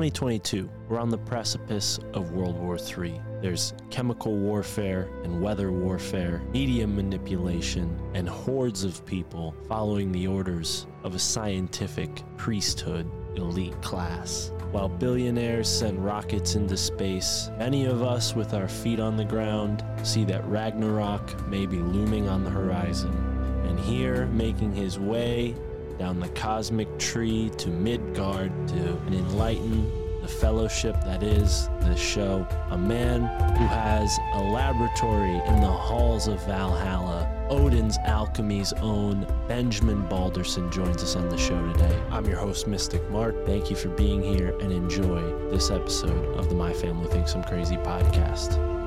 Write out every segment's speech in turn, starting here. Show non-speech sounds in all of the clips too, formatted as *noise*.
2022. We're on the precipice of World War III. There's chemical warfare and weather warfare, media manipulation, and hordes of people following the orders of a scientific priesthood elite class. While billionaires send rockets into space, many of us with our feet on the ground see that Ragnarok may be looming on the horizon. And here, making his way down the cosmic tree to Midgard to enlighten the fellowship that is this show. A man who has a laboratory in the halls of Valhalla. Odin's Alchemy's own Benjamin Balderson joins us on the show today. I'm your host, Mystic Mark. Thank you for being here and enjoy this episode of the My Family Thinks I'm Crazy podcast.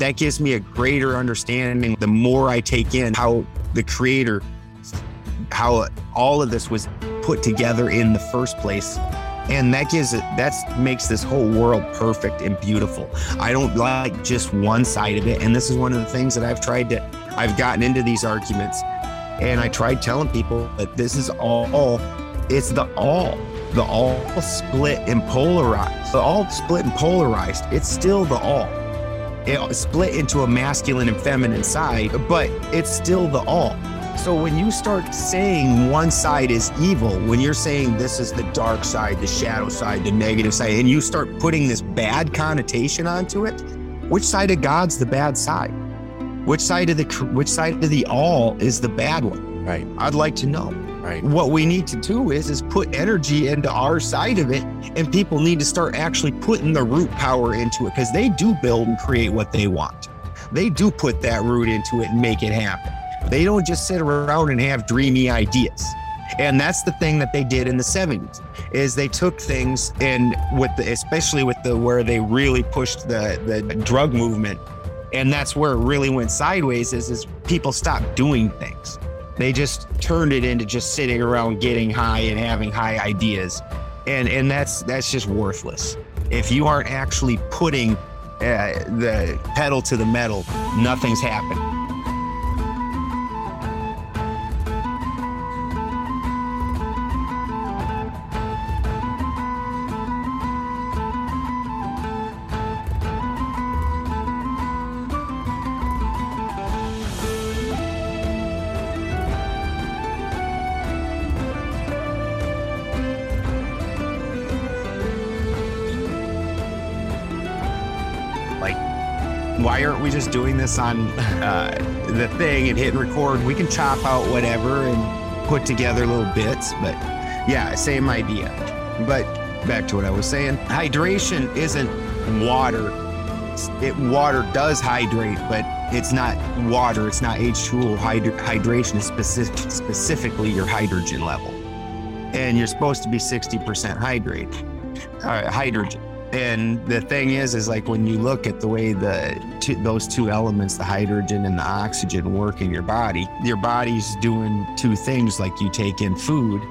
That gives me a greater understanding the more I take in how the creator, how all of this was put together in the first place. And that gives it, that makes this whole world perfect and beautiful. I don't like just one side of it. And this is one of the things that I've tried to, I've gotten into these arguments and I tried telling people that this is all, it's the all, the all split and polarized, the all split and polarized. It's still the all it split into a masculine and feminine side, but it's still the all. So when you start saying one side is evil, when you're saying this is the dark side, the shadow side, the negative side, and you start putting this bad connotation onto it, which side of God's the bad side? Which side of the which side of the all is the bad one? Right, I'd like to know. Right. What we need to do is is put energy into our side of it, and people need to start actually putting the root power into it because they do build and create what they want. They do put that root into it and make it happen. They don't just sit around and have dreamy ideas. And that's the thing that they did in the 70s is they took things and with the especially with the where they really pushed the the drug movement and that's where it really went sideways is is people stopped doing things they just turned it into just sitting around getting high and having high ideas. And and that's that's just worthless. If you aren't actually putting uh, the pedal to the metal nothing's happening doing this on uh, the thing and hitting record we can chop out whatever and put together little bits but yeah same idea. But back to what i was saying hydration isn't water. It water does hydrate but it's not water it's not h2o Hydr- hydration is specific, specifically your hydrogen level. And you're supposed to be 60% hydrate uh, hydrogen And the thing is, is like when you look at the way the those two elements, the hydrogen and the oxygen, work in your body, your body's doing two things. Like you take in food,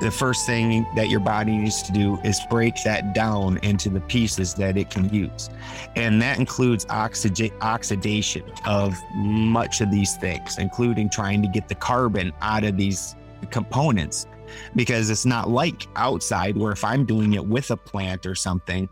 the first thing that your body needs to do is break that down into the pieces that it can use. And that includes oxygen, oxidation of much of these things, including trying to get the carbon out of these components. Because it's not like outside where if I'm doing it with a plant or something,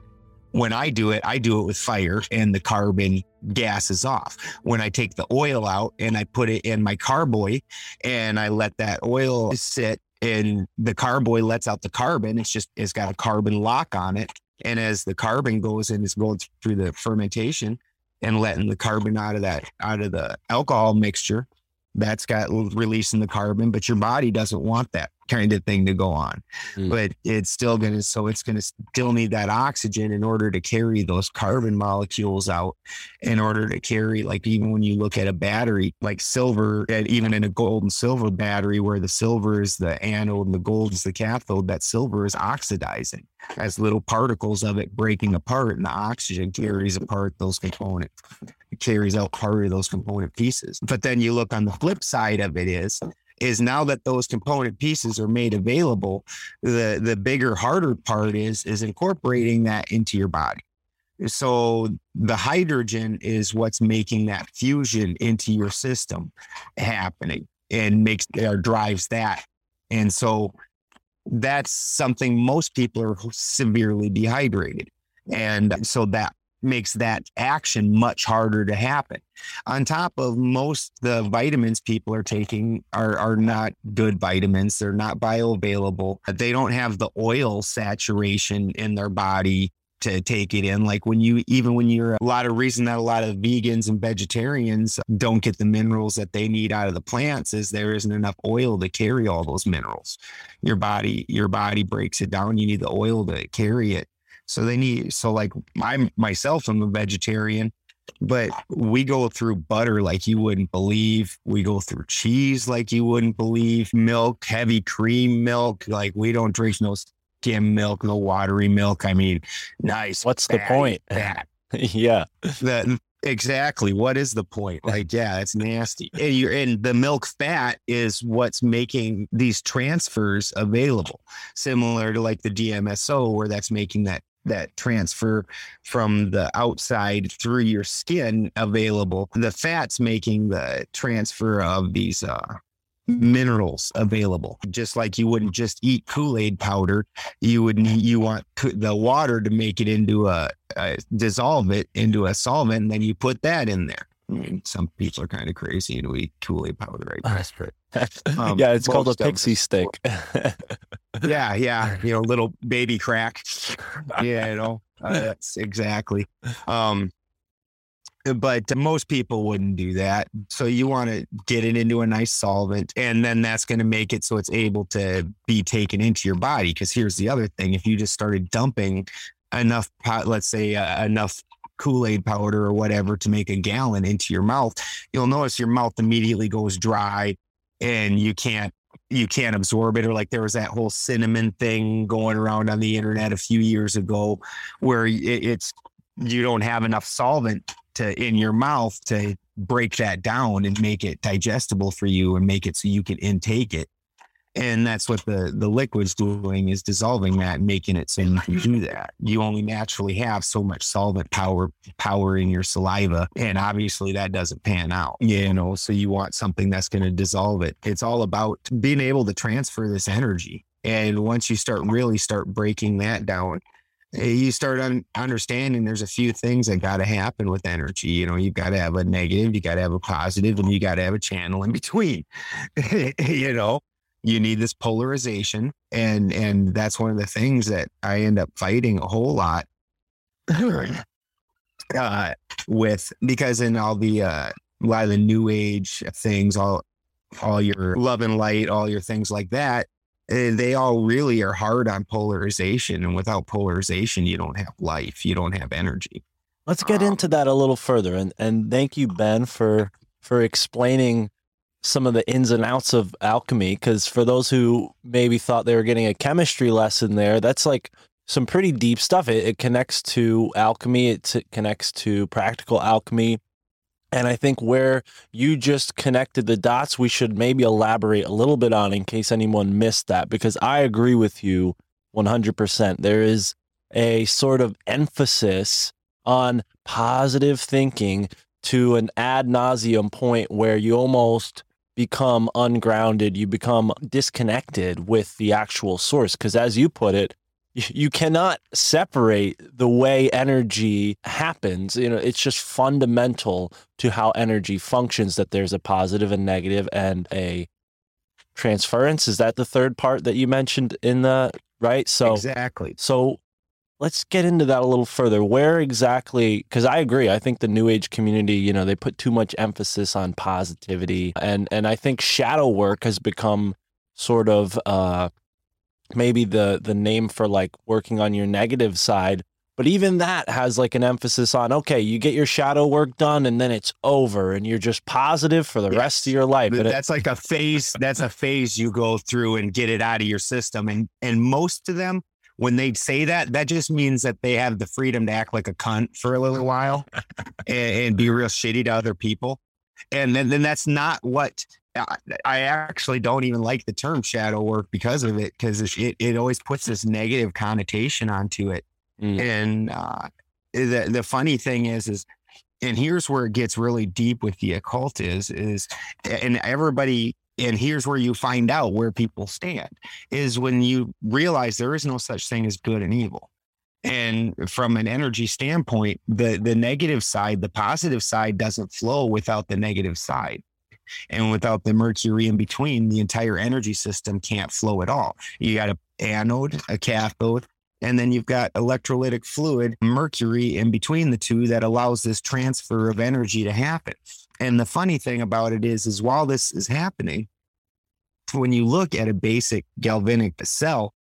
when I do it, I do it with fire and the carbon gas is off. When I take the oil out and I put it in my carboy and I let that oil sit and the carboy lets out the carbon, it's just, it's got a carbon lock on it. And as the carbon goes in, it's going through the fermentation and letting the carbon out of that, out of the alcohol mixture, that's got releasing the carbon, but your body doesn't want that kind of thing to go on. Mm. But it's still going to, so it's going to still need that oxygen in order to carry those carbon molecules out, in order to carry, like, even when you look at a battery, like silver, and even in a gold and silver battery, where the silver is the anode and the gold is the cathode, that silver is oxidizing as little particles of it breaking apart, and the oxygen carries apart those components carries out part of those component pieces. But then you look on the flip side of it is is now that those component pieces are made available, the the bigger harder part is is incorporating that into your body. So the hydrogen is what's making that fusion into your system happening and makes or drives that. And so that's something most people are severely dehydrated. And so that makes that action much harder to happen. On top of most the vitamins people are taking are are not good vitamins. They're not bioavailable. They don't have the oil saturation in their body to take it in. Like when you even when you're a lot of reason that a lot of vegans and vegetarians don't get the minerals that they need out of the plants is there isn't enough oil to carry all those minerals. Your body your body breaks it down. You need the oil to carry it. So they need so like I myself I'm a vegetarian, but we go through butter like you wouldn't believe. We go through cheese like you wouldn't believe. Milk, heavy cream milk, like we don't drink no skim milk, no watery milk. I mean, nice. What's the point? *laughs* fat. yeah. That exactly. What is the point? Like, yeah, it's nasty. And you're and the milk fat is what's making these transfers available, similar to like the DMSO, where that's making that that transfer from the outside through your skin available. The fat's making the transfer of these uh minerals available just like you wouldn't just eat kool-aid powder you would you want the water to make it into a, a dissolve it into a solvent and then you put that in there I mean, some people are kind of crazy and we eat kool-aid powder right That's right. *laughs* Um, yeah, it's called a pixie stick. *laughs* yeah yeah you know little baby crack yeah you know uh, that's exactly um but most people wouldn't do that so you want to get it into a nice solvent and then that's going to make it so it's able to be taken into your body because here's the other thing if you just started dumping enough pot let's say uh, enough kool-aid powder or whatever to make a gallon into your mouth you'll notice your mouth immediately goes dry and you can't you can't absorb it. Or like there was that whole cinnamon thing going around on the internet a few years ago where it, it's you don't have enough solvent to in your mouth to break that down and make it digestible for you and make it so you can intake it and that's what the the liquid's doing is dissolving that making it so you can do that. You only naturally have so much solvent power power in your saliva and obviously that doesn't pan out you know? So you want something that's going to dissolve it. It's all about being able to transfer this energy. And once you start really start breaking that down eh, you start un- understanding there's a few things that got to happen with energy you know? You got to have a negative you got to have a positive and you got to have a channel in between *laughs* you know you need this polarization and and that's one of the things that i end up fighting a whole lot. *clears throat* Uh with because in all the uh a lot of the new age things all all your love and light all your things like that eh, they all really are hard on polarization and without polarization you don't have life you don't have energy. Let's get into that a little further, and and thank you, Ben, for for explaining some of the ins and outs of alchemy. Because for those who maybe thought they were getting a chemistry lesson there, that's like some pretty deep stuff. It, it connects to alchemy, it t- connects to practical alchemy. And I think where you just connected the dots, we should maybe elaborate a little bit on in case anyone missed that, because I agree with you 100%. There is a sort of emphasis on positive thinking to an ad nauseum point where you almost become ungrounded, you become disconnected with the actual source. Because as you put it, you cannot separate the way energy happens you know it's just fundamental to how energy functions that there's a positive and negative and a transference is that the third part that you mentioned in the right so exactly. so let's get into that a little further. Where exactly because i agree i think the new age community you know they put too much emphasis on positivity and and i think shadow work has become sort of uh maybe the the name for like working on your negative side but even that has like an emphasis on okay you get your shadow work done and then it's over and you're just positive for the rest of your life Th- and it- that's like a phase that's a phase you go through and get it out of your system and and most of them when they say that that just means that they have the freedom to act like a cunt for a little while *laughs* and, and be real shitty to other people and then, then that's not what I, I actually don't even like the term shadow work because of it because it, it always puts this negative connotation onto it Mm. and uh, the the funny thing is is and here's where it gets really deep with the occult is is and everybody and here's where you find out where people stand is when you realize there is no such thing as good and evil. And from an energy standpoint the the negative side the positive side doesn't flow without the negative side. And without the mercury in between the entire energy system can't flow at all. You got a anode a cathode and then you've got electrolytic fluid, mercury in between the two that allows this transfer of energy to happen. And the funny thing about it is, is while this is happening, when you look at a basic galvanic cell,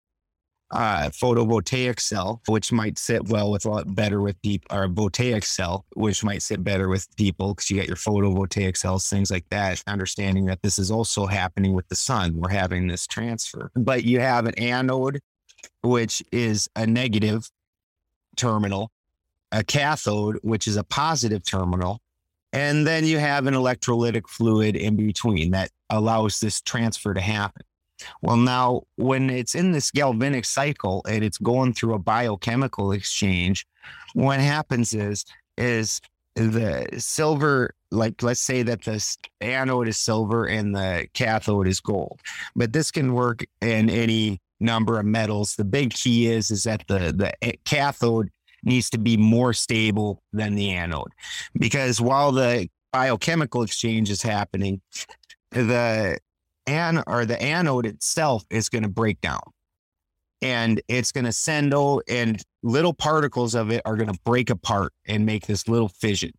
uh, photovoltaic cell, which might sit well with a lot better with people, or a voltaic cell, which might sit better with people because you got your photovoltaic cells, things like that. Understanding that this is also happening with the sun, we're having this transfer. But you have an anode, which is a negative terminal, a cathode, which is a positive terminal, and then you have an electrolytic fluid in between that allows this transfer to happen. Well, now when it's in this galvanic cycle and it's going through a biochemical exchange, what happens is is the silver, like let's say that the anode is silver and the cathode is gold, but this can work in any number of metals. The big key is is that the the cathode needs to be more stable than the anode, because while the biochemical exchange is happening, the an or the anode itself is going to break down. And it's going to send oh and little particles of it are going to break apart and make this little fission.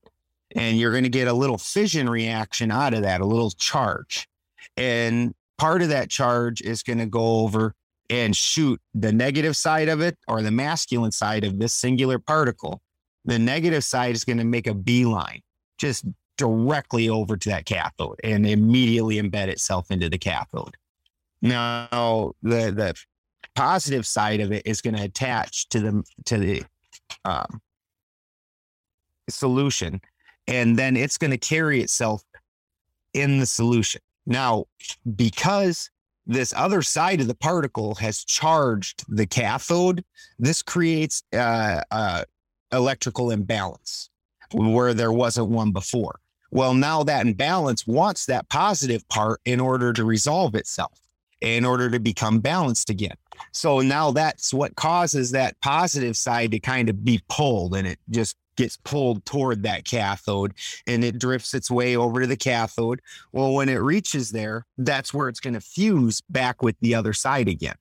And you're going to get a little fission reaction out of that a little charge. And part of that charge is going to go over and shoot the negative side of it or the masculine side of this singular particle the negative side is going to make a beeline just directly over to that cathode and immediately embed itself into the cathode. Now, the the positive side of it is going to attach to the to the um, solution, and then it's going to carry itself in the solution. Now, because this other side of the particle has charged the cathode, this creates uh, uh, electrical imbalance where there wasn't one before. Well, now that imbalance wants that positive part in order to resolve itself, in order to become balanced again. So now that's what causes that positive side to kind of be pulled and it just gets pulled toward that cathode and it drifts its way over to the cathode. Well, when it reaches there, that's where it's going to fuse back with the other side again.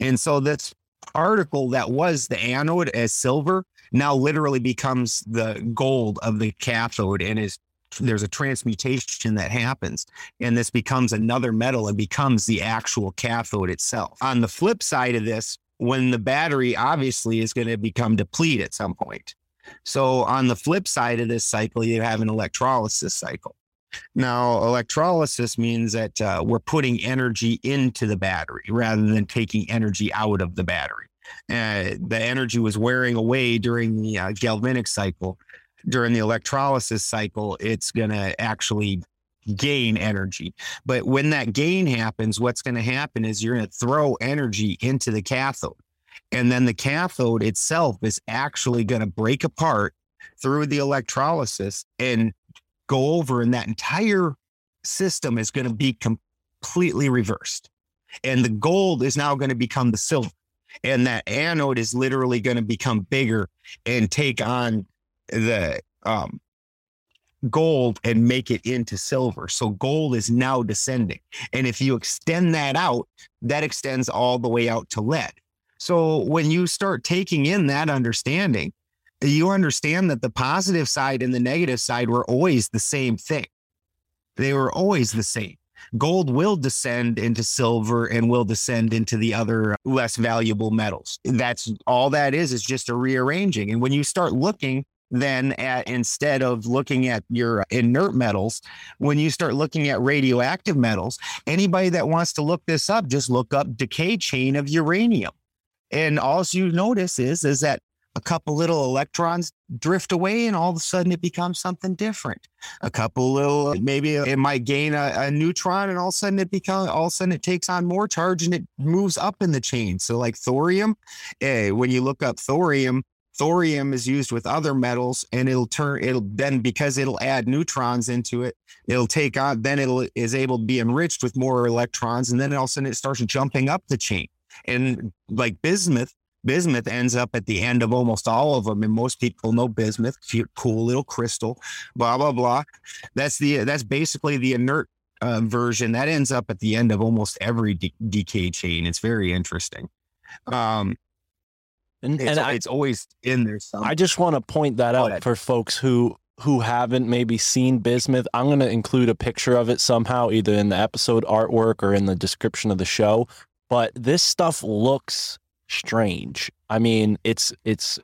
And so this particle that was the anode as silver now literally becomes the gold of the cathode and is there's a transmutation that happens and this becomes another metal and becomes the actual cathode itself. On the flip side of this, when the battery obviously is going to become depleted at some point. So on the flip side of this cycle, you have an electrolysis cycle. Now, electrolysis means that uh, we're putting energy into the battery rather than taking energy out of the battery. Uh, the energy was wearing away during the uh, galvanic cycle. During the electrolysis cycle, it's going to actually gain energy. But when that gain happens, what's going to happen is you're going to throw energy into the cathode. And then the cathode itself is actually going to break apart through the electrolysis and go over, and that entire system is going to be completely reversed. And the gold is now going to become the silver. And that anode is literally going to become bigger and take on the um, gold and make it into silver. So gold is now descending. And if you extend that out, that extends all the way out to lead. So when you start taking in that understanding, you understand that the positive side and the negative side were always the same thing. They were always the same. Gold will descend into silver and will descend into the other less valuable metals. That's all that is, is just a rearranging. And when you start looking then at instead of looking at your inert metals, when you start looking at radioactive metals, anybody that wants to look this up, just look up decay chain of uranium. And all you notice is, is that a couple little electrons drift away and all of a sudden it becomes something different. A couple little, maybe it might gain a, a, neutron and all of a sudden it becomes, all of a sudden it takes on more charge and it moves up in the chain. So like thorium, eh, when you look up thorium, thorium is used with other metals and it'll turn it'll then because it'll add neutrons into it it'll take on then it'll is able to be enriched with more electrons and then all of a sudden it starts jumping up the chain and like bismuth bismuth ends up at the end of almost all of them and most people know bismuth cute cool little crystal blah blah blah that's the that's basically the inert uh, version that ends up at the end of almost every de- decay chain it's very interesting um and, it's, and I, it's always in there. Somewhere. I just want to point that out for folks who who haven't maybe seen bismuth. I'm going to include a picture of it somehow, either in the episode artwork or in the description of the show. But this stuff looks strange. I mean, it's it's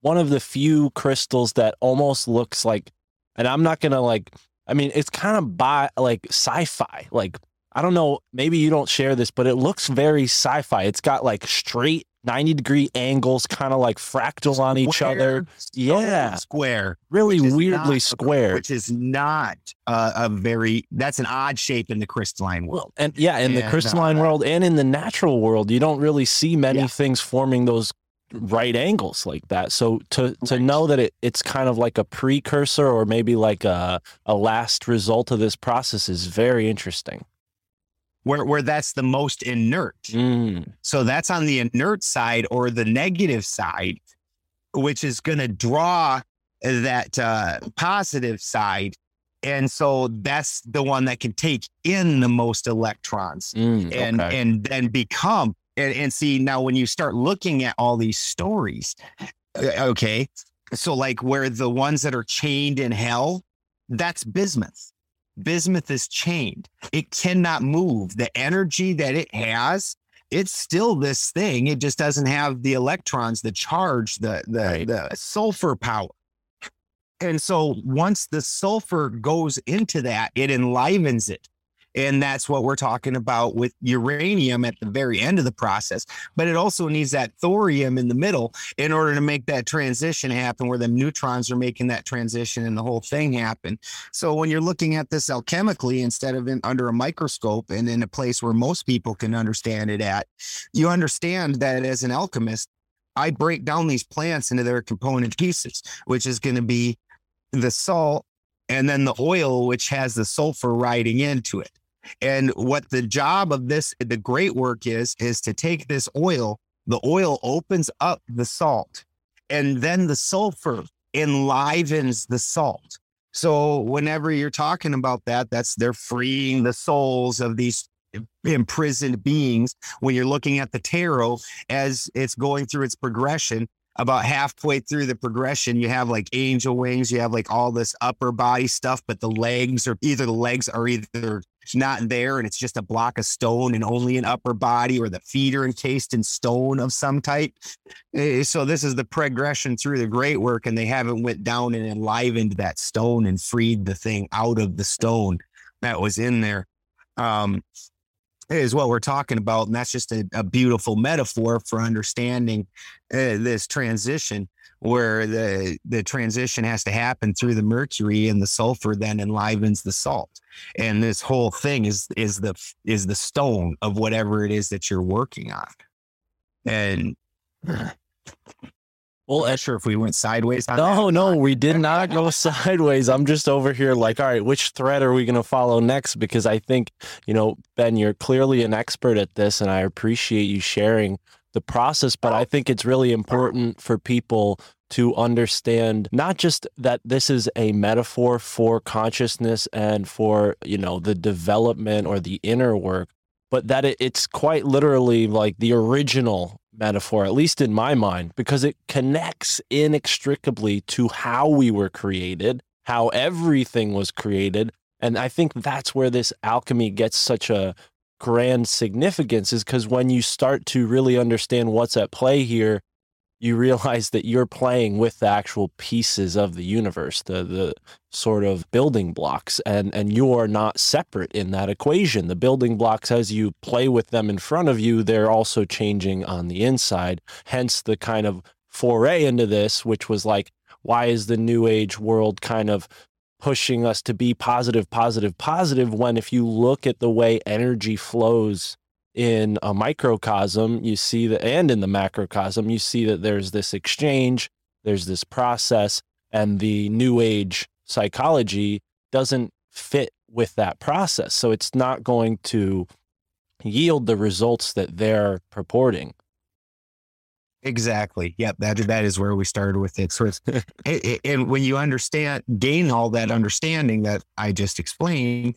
one of the few crystals that almost looks like, and I'm not gonna like. I mean, it's kind of by like sci-fi. Like I don't know, maybe you don't share this, but it looks very sci-fi. It's got like straight 90 degree angles, kind of like fractals on each Square, other. Yeah, square, really weirdly not- square. which is not uh, a very. That's an odd shape in the crystalline world. And yeah, in the crystalline uh, world and in the natural world, you don't really see many Yeah. things forming those right angles like that. So to to Right. know that it, it's kind of like a precursor or maybe like a a last result of this process is very interesting. Where where that's the most inert. Mm, So that's on the inert side or the negative side, which is going to draw that uh, positive side. And so that's the one that can take in the most electrons mm, and okay. and then become and, and see now when you start looking at all these stories, okay, so like where the ones that are chained in hell, that's bismuth. Bismuth is chained. It cannot move. The energy that it has, it's still this thing. It just doesn't have the electrons, the charge, the the Right. the sulfur power. And so once the sulfur goes into that, it enlivens it. And that's what we're talking about with uranium at the very end of the process. But it also needs that thorium in the middle in order to make that transition happen, where the neutrons are making that transition and the whole thing happen. So when you're looking at this alchemically, instead of in, under a microscope and in a place where most people can understand it at, you understand that as an alchemist, I break down these plants into their component pieces, which is going to be the salt and then the oil, which has the sulfur riding into it. And what the job of this, the great work is, is to take this oil, the oil opens up the salt, and then the sulfur enlivens the salt. So whenever you're talking about that, that's they're freeing the souls of these imprisoned beings. When you're looking at the tarot as it's going through its progression, about halfway through the progression, you have like angel wings, you have like all this upper body stuff, but the legs are either the legs are either not there and it's just a block of stone and only an upper body, or the feet are encased in stone of some type. Eh, So this is the progression through the great work, and they haven't went down and enlivened that stone and freed the thing out of the stone that was in there. Um, is what we're talking about. And that's just a, a beautiful metaphor for understanding uh, this transition where the, the transition has to happen through the mercury and the sulfur then enlivens the salt. And this whole thing is, is the, is the stone of whatever it is that you're working on. And *clears throat* Well, sure if we went sideways. No, that. no, we did not go *laughs* sideways. I'm just over here like, all right, which thread are we going to follow next? Because I think, you know, Ben, you're clearly an expert at this, and I appreciate you sharing the process. But I think it's really important for people to understand not just that this is a metaphor for consciousness and for, you know, the development or the inner work, but that it, it's quite literally like the original metaphor, at least in my mind, because it connects inextricably to how we were created, how everything was created. And I think that's where this alchemy gets such a grand significance, is because when you start to really understand what's at play here, you realize that you're playing with the actual pieces of the universe, the the sort of building blocks, and and you are not separate in that equation. The building blocks, as you play with them in front of you, they're also changing on the inside. Hence the kind of foray into this, which was like, why is the new age world kind of pushing us to be positive, positive, positive? When if you look at the way energy flows in a microcosm, you see that, and in the macrocosm, you see that there's this exchange, there's this process, and the new age psychology doesn't fit with that process. So it's not going to yield the results that they're purporting. Exactly. Yep. That that is where we started with it. So it's it, it- and when you understand, gain all that understanding that I just explained,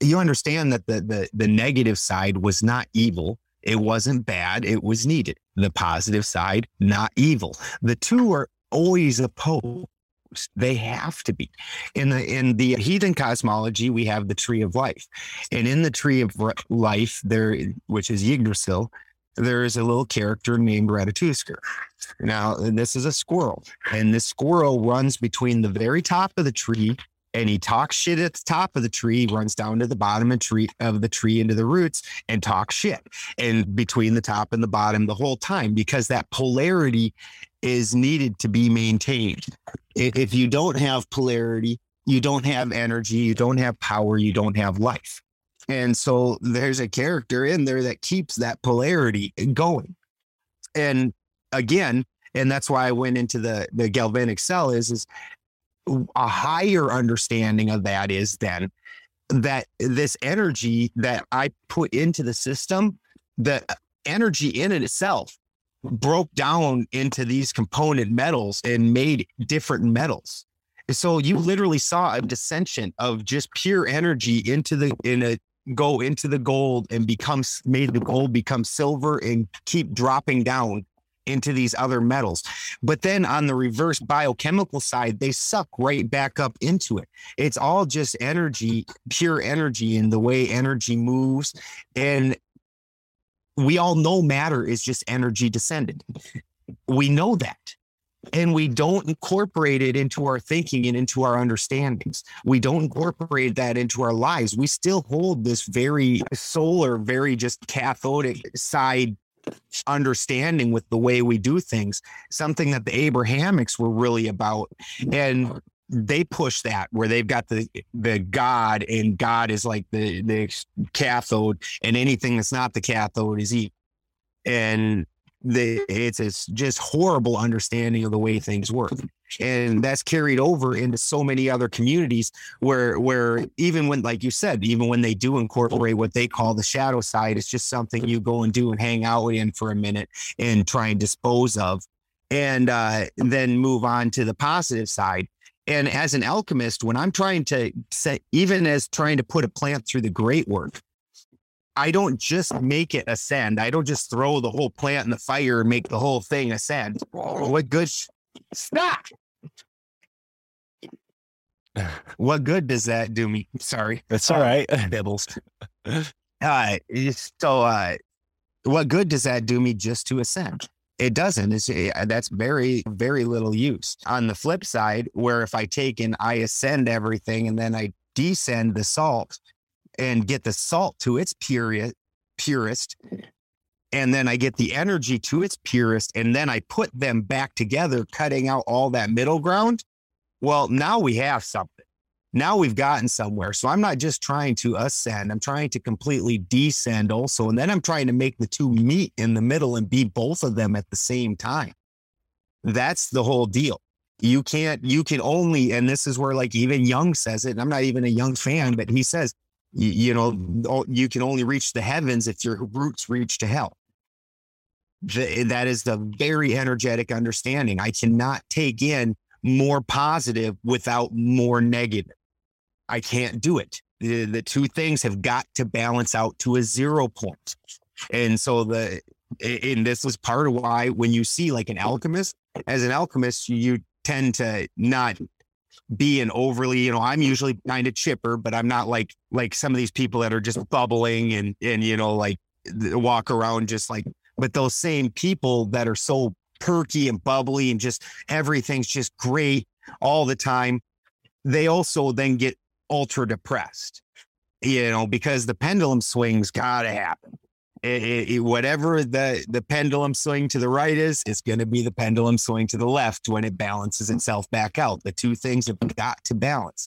you understand that the the the negative side was not evil. It wasn't bad. It was needed. The positive side, not evil. The two are always opposed. They have to be. In the in the heathen cosmology, we have the tree of life, and in the tree of life, there, which is Yggdrasil, there is a little character named Ratatoskr. Now, this is a squirrel, and this squirrel runs between the very top of the tree, and he talks shit at the top of the tree, runs down to the bottom of, tree, of the tree into the roots, and talks shit, and between the top and the bottom the whole time, because that polarity is needed to be maintained. If you don't have polarity, you don't have energy, you don't have power, you don't have life. And so there's a character in there that keeps that polarity going. And again, and that's why I went into the the galvanic cell is is a higher understanding of that is then that this energy that I put into the system, the energy in it itself broke down into these component metals and made different metals. So you literally saw a dissension of just pure energy into the in a go into the gold and becomes made the gold become silver and keep dropping down into these other metals. But then on the reverse biochemical side, they suck right back up into it. It's all just energy, pure energy, and the way energy moves. And we all know matter is just energy descended. We know that. And we don't incorporate it into our thinking and into our understandings. We don't incorporate that into our lives. We still hold this very solar, very just cathodic side understanding with the way we do things, something that the Abrahamics were really about. And they push that where they've got the the God and God is like the the cathode and anything that's not the cathode is evil. And the it's it's just horrible understanding of the way things work. And that's carried over into so many other communities where where even when like you said, even when they do incorporate what they call the shadow side, it's just something you go and do and hang out in for a minute and try and dispose of and uh, then move on to the positive side. And as an alchemist, when I'm trying to say, even as trying to put a plant through the great work, I don't just make it ascend. I don't just throw the whole plant in the fire and make the whole thing ascend. What good? Sh- Stop. What good does that do me? Sorry. That's all right. Bibbles. Uh, *laughs* so, uh, what good does that do me just to ascend? It doesn't. It's, uh, that's very, very little use. On the flip side, where if I take and I ascend everything and then I descend the salt and get the salt to its pure purest and then I get the energy to its purest, and then I put them back together, cutting out all that middle ground. Well, now we have something. Now we've gotten somewhere. So I'm not just trying to ascend, I'm trying to completely descend also. And then I'm trying to make the two meet in the middle and be both of them at the same time. That's the whole deal. You can't, you can only, and this is where like even Jung says it, and I'm not even a Jung fan, but he says, you, you know, you can only reach the heavens if your roots reach to hell the, eh, that is the very energetic understanding. I cannot take in more positive without more negative. I can't do it. The, the two things have got to balance out to a zero point. And so the eh, and this is part of why when you see like an alchemist, as an alchemist, you tend to not be an overly, you know, I'm usually kind of chipper, but I'm not like like some of these people that are just bubbling and and you know like walk around just like but those same people that are so perky and bubbly and just everything's just great all the time, they also then get ultra depressed, you know, because the pendulum swings got to happen. It, it, it, whatever the the pendulum swing to the right is, it's going to be the pendulum swing to the left when it balances itself back out. The two things have got to balance.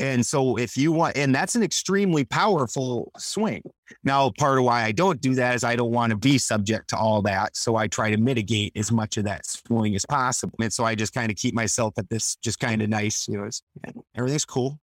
And so if you want, and that's an extremely powerful swing. Now, part of why I don't do that is I don't want to be subject to all that. So I try to mitigate as much of that swing as possible. And so I just kind of keep myself at this just kind of nice, you know, everything's cool.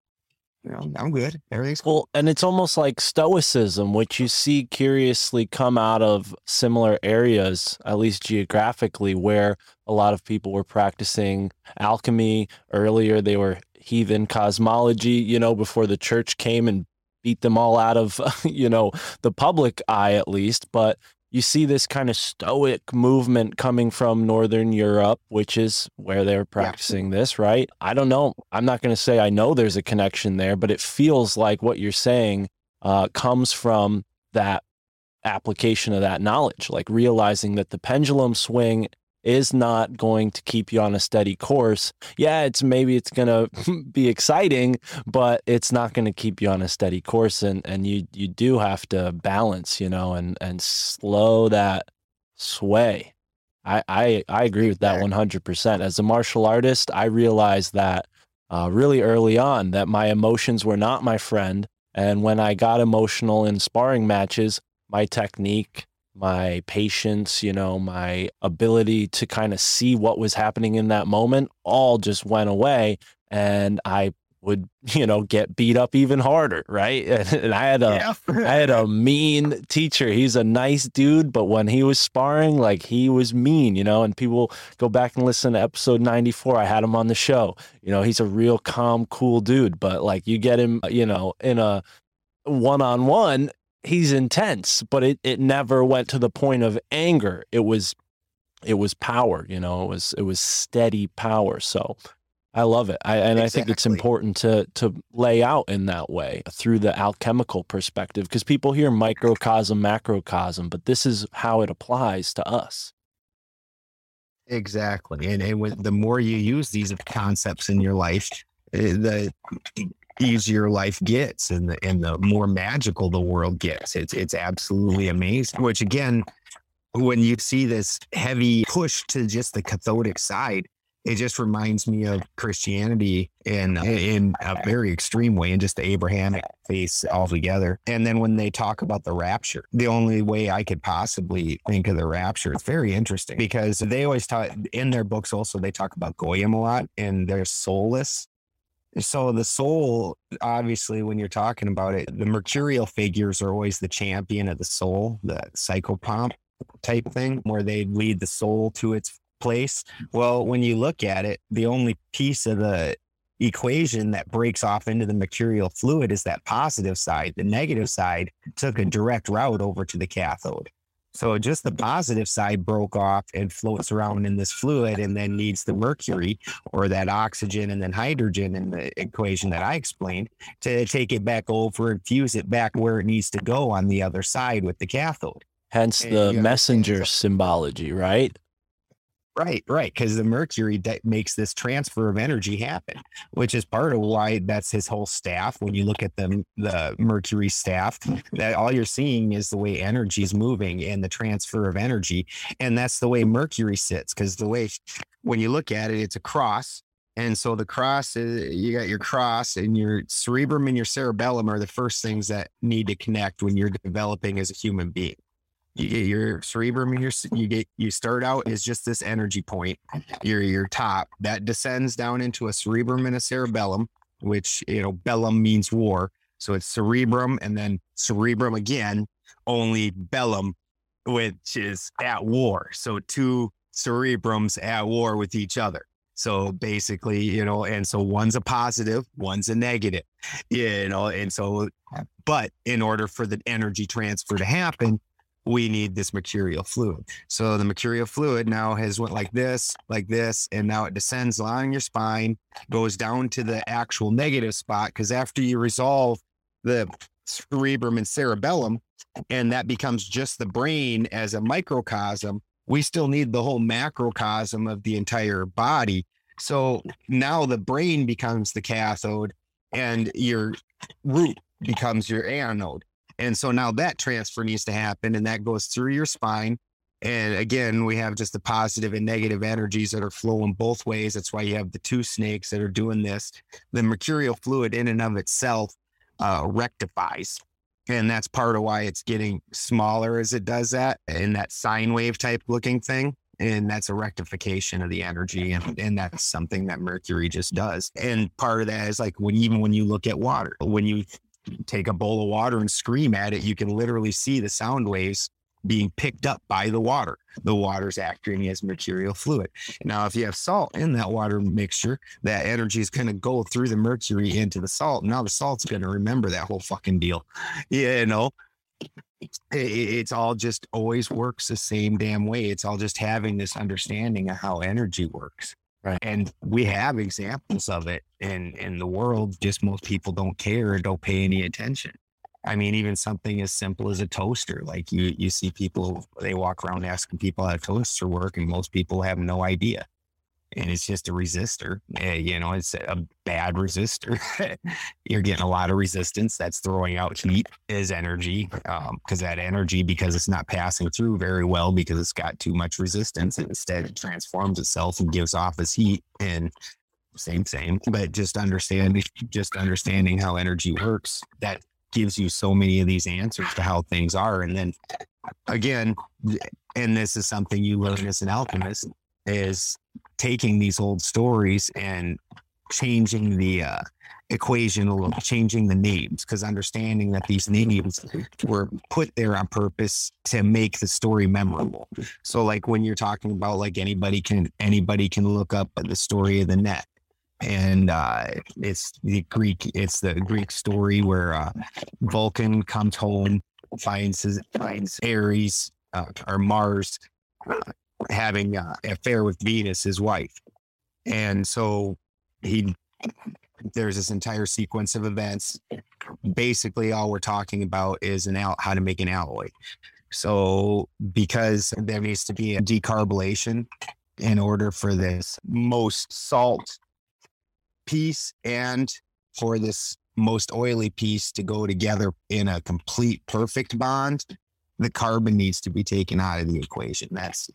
You know, I'm good. Everything's cool. Well, and it's almost like stoicism, which you see curiously come out of similar areas, at least geographically, where a lot of people were practicing alchemy earlier. They were heathen cosmology, you know, before the church came and beat them all out of, *laughs* you know, the public eye at least. But you see this kind of stoic movement coming from Northern Europe, which is where they're practicing yeah. this, right? I don't know. I'm not going to say I know there's a connection there, but it feels like what you're saying uh, comes from that application of that knowledge, like realizing that the pendulum swing is not going to keep you on a steady course. Yeah, it's maybe it's going *laughs* to be exciting, but it's not going to keep you on a steady course and and you you do have to balance, you know, and and slow that sway. I I I agree with that 100%. As a martial artist, I realized that uh, really early on that my emotions were not my friend and when I got emotional in sparring matches, my technique my patience, you know, my ability to kind of see what was happening in that moment all just went away. And I would, *laughs* you know, get beat up even harder, right? *laughs* And I had a, yeah. I had a mean teacher. He's a nice dude, but when he was sparring, like he was mean, you know. And people go back and listen to episode ninety four. I had him on the show. You know, he's a real calm, cool dude. But like you get him, you know, in a one on one, he's intense, but it it never went to the point of anger. It was it was power, you know, it was it was steady power. So I love it. I, and exactly. I think it's important to to lay out in that way through the alchemical perspective because people hear microcosm, macrocosm, but this is how it applies to us. Exactly. And, and with, the more you use these concepts in your life, eh, the easier life gets and the and the more magical the world gets. It's it's absolutely amazing. Which again, when you see this heavy push to just the cathodic side, it just reminds me of Christianity in in a very extreme way, and just the Abrahamic faith altogether. And then when they talk about the rapture, the only way I could possibly think of the rapture, it's very interesting because they always talk in their books. Also, they talk about goyim a lot, and they're soulless so the soul, obviously, when you're talking about it, the mercurial figures are always the champion of the soul, the psychopomp type thing, where they lead the soul to its place. Well, when you look at it, the only piece of the equation that breaks off into the mercurial fluid is that positive side. The negative side took a direct route over to the cathode. So just the positive side broke off and floats around in this fluid and then needs the mercury or that oxygen and then hydrogen in the equation that I explained to take it back over and fuse it back where it needs to go on the other side with the cathode. Hence the messenger symbology, right? Right, right. Because the mercury that makes this transfer of energy happen, which is part of why that's his whole staff. When you look at the the mercury staff, that all you're seeing is the way energy is moving and the transfer of energy, and that's the way mercury sits. Because the way when you look at it, it's a cross, and so the cross is you got your cross and your cerebrum and your cerebellum are the first things that need to connect when you're developing as a human being you get your cerebrum your you get you start out as just this energy point your your top that descends down into a cerebrum and a cerebellum which you know bellum means war. So it's cerebrum and then cerebrum again only bellum which is at war. So two cerebrums at war with each other. So basically you know and so one's a positive one's a negative you know and so but in order for the energy transfer to happen we need this mercurial fluid. So the mercurial fluid now has went like this, like this, and now it descends along your spine, goes down to the actual negative spot. Because after you resolve the cerebrum and cerebellum, and that becomes just the brain as a microcosm, we still need the whole macrocosm of the entire body. So now the brain becomes the cathode, and your root becomes your anode. And so now that transfer needs to happen and that goes through your spine. And again, we have just the positive and negative energies that are flowing both ways. That's why you have the two snakes that are doing this. The mercurial fluid, in and of itself, uh, rectifies. And that's part of why it's getting smaller as it does that in that sine wave type looking thing. And that's a rectification of the energy. And, and that's something that Mercury just does. And part of that is like when even when you look at water, when you take a bowl of water and scream at it, you can literally see the sound waves being picked up by the water. The water's acting as mercurial fluid. Now, if you have salt in that water mixture, that energy is going to go through the mercury into the salt. Now the salt's going to remember that whole fucking deal. Yeah, You know, it's all just always works the same damn way. It's all just having this understanding of how energy works. Right. And we have examples of it in in the world. Just most people don't care or don't pay any attention. I mean, even something as simple as a toaster. Like you you see people they walk around asking people how a toaster work, and most people have no idea and it's just a resistor. Uh, you know, it's a bad resistor. *laughs* You're getting a lot of resistance that's throwing out heat as energy because um, that energy, because it's not passing through very well because it's got too much resistance, instead it transforms itself and gives off as heat. And same, same. But just understanding, just understanding how energy works, that gives you so many of these answers to how things are. And then again, and this is something you learn as an alchemist is taking these old stories and changing the uh, equation a little, changing the names, because understanding that these names were put there on purpose to make the story memorable. So, like when you're talking about like anybody can anybody can look up the story of the net, and uh, it's the Greek it's the Greek story where uh, Vulcan comes home, finds his, finds Ares uh, or Mars uh, having an affair with Venus, his wife. And so he, there's this entire sequence of events. Basically, all we're talking about is an out how to make an alloy. So because there needs to be a decarbylation in order for this most salt piece and for this most oily piece to go together in a complete perfect bond the carbon needs to be taken out of the equation. That's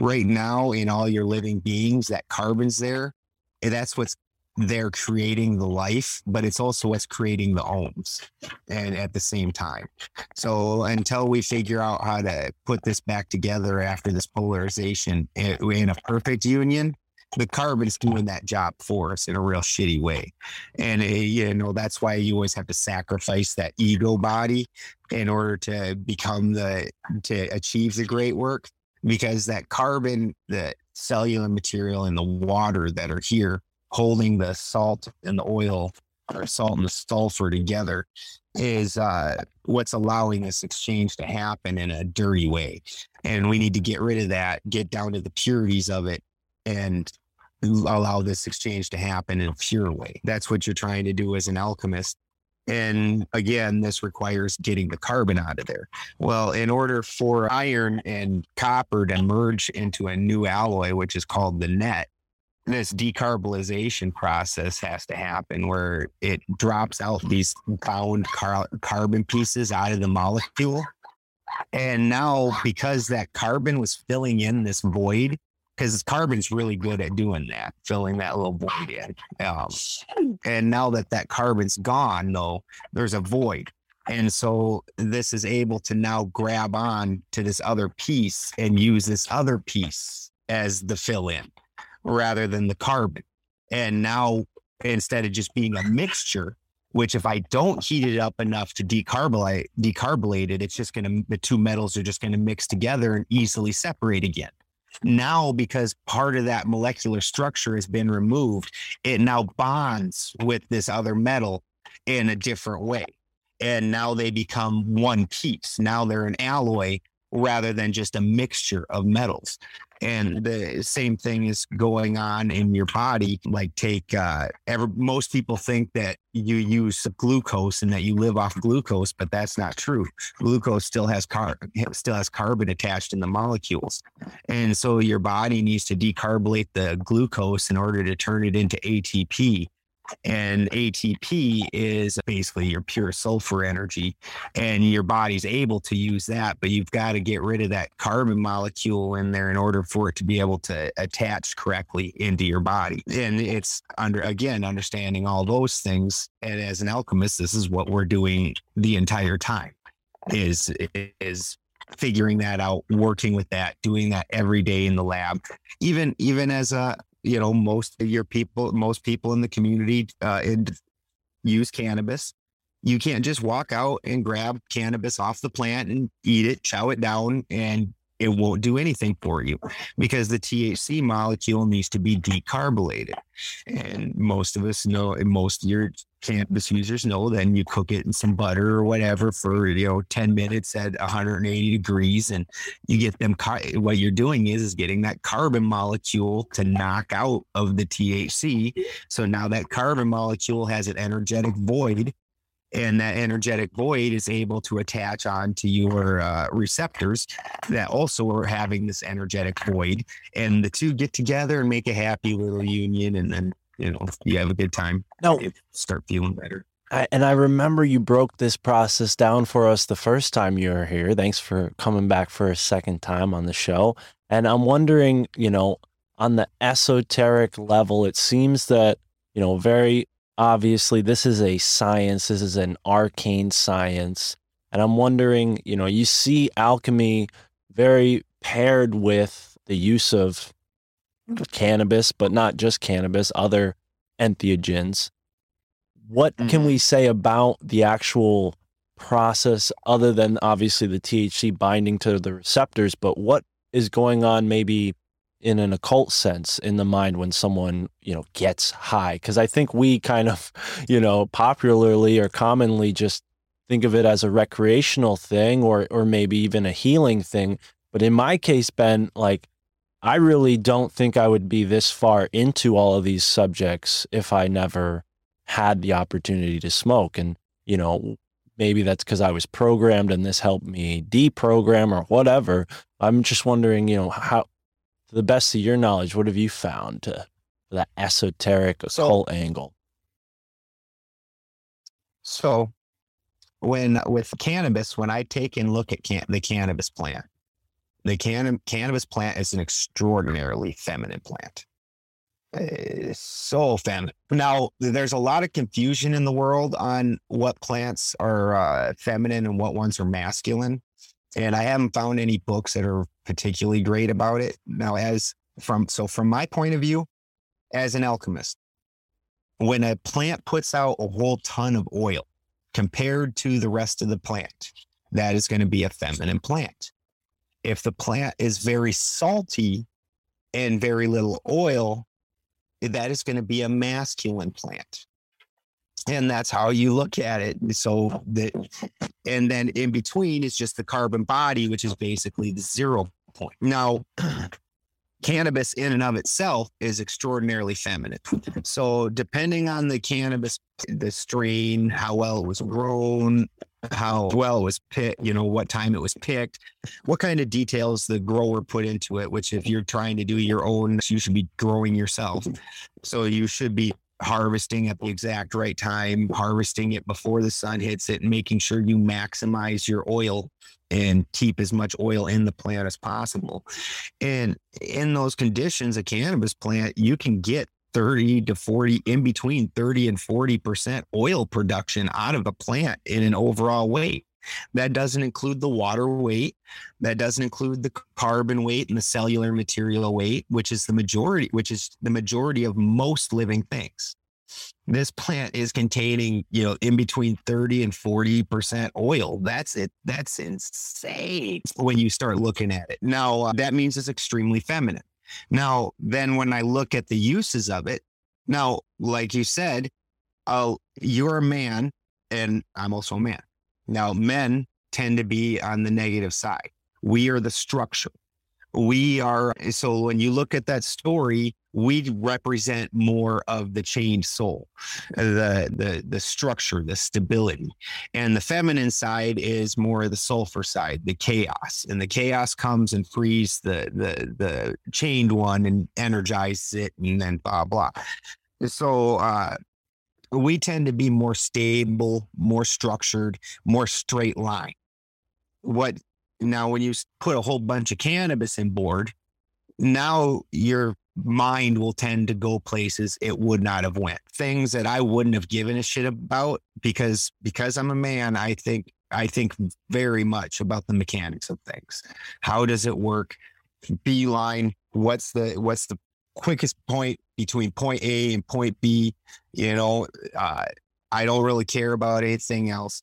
right now in all your living beings, that carbon's there. That's what's they're creating the life, but it's also what's creating the ohms and at the same time. So until we figure out how to put this back together after this polarization in a perfect union, the carbon's doing that job for us in a real shitty way. And, uh, you know, that's why you always have to sacrifice that ego body in order to become the, to achieve the great work, because that carbon, the cellular material and the water that are here holding the salt and the oil or salt and the sulfur together is uh, what's allowing this exchange to happen in a dirty way. And we need to get rid of that, get down to the purities of it, and allow this exchange to happen in a pure way. That's what you're trying to do as an alchemist And again, this requires getting the carbon out of there. Well, in order for iron and copper to merge into a new alloy, which is called the net, this decarbonization process has to happen where it drops out these bound car- carbon pieces out of the molecule. And now, because that carbon was filling in this void, because carbon's really good at doing that, filling that little void in. Um, and now that that carbon's gone, though, there's a void. And so this is able to now grab on to this other piece and use this other piece as the fill in rather than the carbon. And now instead of just being a mixture, which if I don't heat it up enough to decarbonate decarbonate it, it's just gonna the two metals are just gonna mix together and easily separate again. Now, because part of that molecular structure has been removed, it now bonds with this other metal in a different way. And now they become one piece. Now they're an alloy rather than just a mixture of metals. And the same thing is going on in your body. Like take uh ever most people think that you use glucose and that you live off glucose, but that's not true. Glucose still has car still has carbon attached in the molecules. And so your body needs to decarbonate the glucose in order to turn it into ATP. And ATP is basically your pure sulfur energy, and your body's able to use that, but you've got to get rid of that carbon molecule in there in order for it to be able to attach correctly into your body. And it's under, again, understanding all those things. And as an alchemist, this is what we're doing the entire time is, is figuring that out, working with that, doing that every day in the lab. Even even as a you know most of your people most people in the community uh use cannabis. You can't just walk out and grab cannabis off the plant and eat it chow it down and it won't do anything for you because the THC molecule needs to be decarbonated. And most of us know, and most your cannabis users know, then you cook it in some butter or whatever for, you know, 10 minutes at 180 degrees and you get them. What you're doing is, is getting that carbon molecule to knock out of the THC. So now that carbon molecule has an energetic void and that energetic void is able to attach onto your uh, receptors that also are having this energetic void and the two get together and make a happy little union and then you know you have a good time No, you start feeling better I, and I remember you broke this process down for us the first time you were here. Thanks for coming back for a second time on the show. And I'm wondering, you know, on the esoteric level, it seems that, you know, very obviously this is a science, this is an arcane science. And I'm wondering, you know, you see alchemy very paired with the use of mm-hmm. cannabis, but not just cannabis, other entheogens. What can we mm-hmm. say about the actual process other than obviously the THC binding to the receptors, but what is going on maybe in an occult sense in the mind when someone, you know, gets high? Because I think we kind of, *laughs* you know, popularly or commonly just think of it as a recreational thing or or maybe even a healing thing. But in my case, Ben, like I really don't think I would be this far into all of these subjects if I never had the opportunity to smoke. And, you know, maybe that's because I was programmed and this helped me deprogram or whatever. I'm just wondering, you know, how, to the best of your knowledge, what have you found to that esoteric So- occult angle? so when with cannabis when i take and look at can- the cannabis plant the can- cannabis plant is an extraordinarily feminine plant It's so feminine. Now, there's a lot of confusion in the world on what plants are uh, feminine and what ones are masculine. And I haven't found any books that are particularly great about it. Now, as from so from my point of view, as an alchemist, when a plant puts out a whole ton of oil compared to the rest of the plant, that is going to be a feminine plant. If the plant is very salty and very little oil, that is going to be a masculine plant. And that's how you look at it. So that, and then in between is just the carbon body, which is basically the zero point. Now, cannabis in and of itself is extraordinarily feminine. So depending on the cannabis, the strain, how well it was grown, how well it was picked, you know, what time it was picked, what kind of details the grower put into it, which if you're trying to do your own, you should be growing yourself. So you should be harvesting at the exact right time, harvesting it before the sun hits it, and making sure you maximize your oil and keep as much oil in the plant as possible. And in those conditions, a cannabis plant, you can get 30 to 40, in between 30 and 40% oil production out of a plant in an overall weight. That doesn't include the water weight. That doesn't include the carbon weight and the cellular material weight, which is the majority, which is the majority of most living things. This plant is containing, you know, in between 30 and 40% oil. That's it. That's insane when you start looking at it. Now, uh, that means it's extremely feminine. Now, then when I look at the uses of it, now, like you said, uh, you're a man and I'm also a man. Now, men tend to be on the negative side. We are the structure. We are, so when you look at that story, we represent more of the chained soul, the, the, the structure, the stability. And the feminine side is more of the sulfur side, the chaos. And the chaos comes and frees the, the, the chained one and energizes it and then blah, blah. So, uh, we tend to be more stable, more structured, more straight line. What now, when you put a whole bunch of cannabis in board, now your mind will tend to go places it would not have went. Things that I wouldn't have given a shit about because because I'm a man, I think I think very much about the mechanics of things. How does it work? Beeline, what's the what's the quickest point between point A and point B? You know, uh, I don't really care about anything else.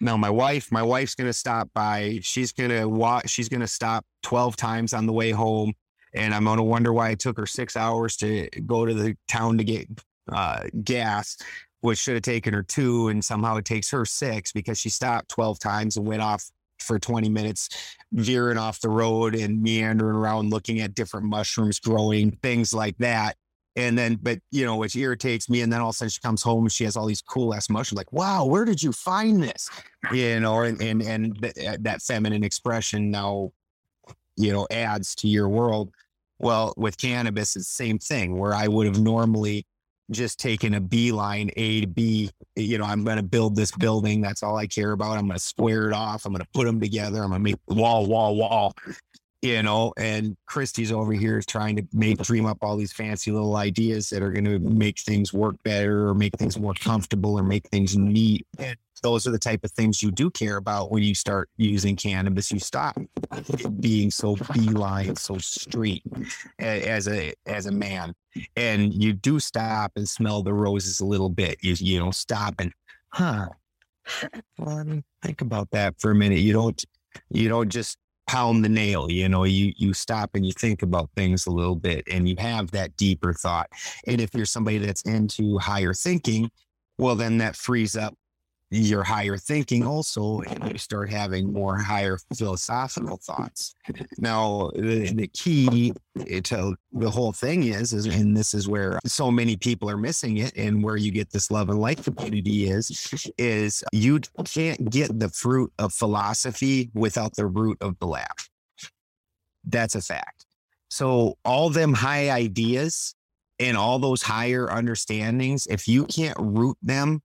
Now, my wife, my wife's gonna stop by. She's gonna watch. She's gonna stop twelve times on the way home, and I'm gonna wonder why it took her six hours to go to the town to get uh, gas, which should have taken her two, and somehow it takes her six because she stopped twelve times and went off for 20 minutes, veering off the road and meandering around looking at different mushrooms growing, things like that. And then, but you know, which irritates me. And then all of a sudden she comes home and she has all these cool ass mushrooms. Like, wow, where did you find this? You know, and and and th- eh, that feminine expression now, you know, adds to your world. Well, with cannabis, it's the same thing. Where I would have normally just taking a beeline A to B. You know, I'm going to build this building. That's all I care about. I'm going to square it off. I'm going to put them together. I'm going to make wall, wall, wall you know, and Christy's over here is trying to make dream up all these fancy little ideas that are going to make things work better or make things more comfortable or make things neat. And those are the type of things you do care about when you start using cannabis. You stop being so beeline, so straight as a as a man, and you do stop and smell the roses a little bit. You you know stop and huh. Well, I mean, think about that for a minute. You don't you don't just pound the nail you know you you stop and you think about things a little bit and you have that deeper thought. And if you're somebody that's into higher thinking well then that frees up your higher thinking also and you start having more higher philosophical thoughts. Now the, the key eh, to the whole thing is, is and this is where so many people are missing it and where you get this love and light community is is you can't get the fruit of philosophy without the root of the lab. That's a fact. So all them high ideas and all those higher understandings if you can't root them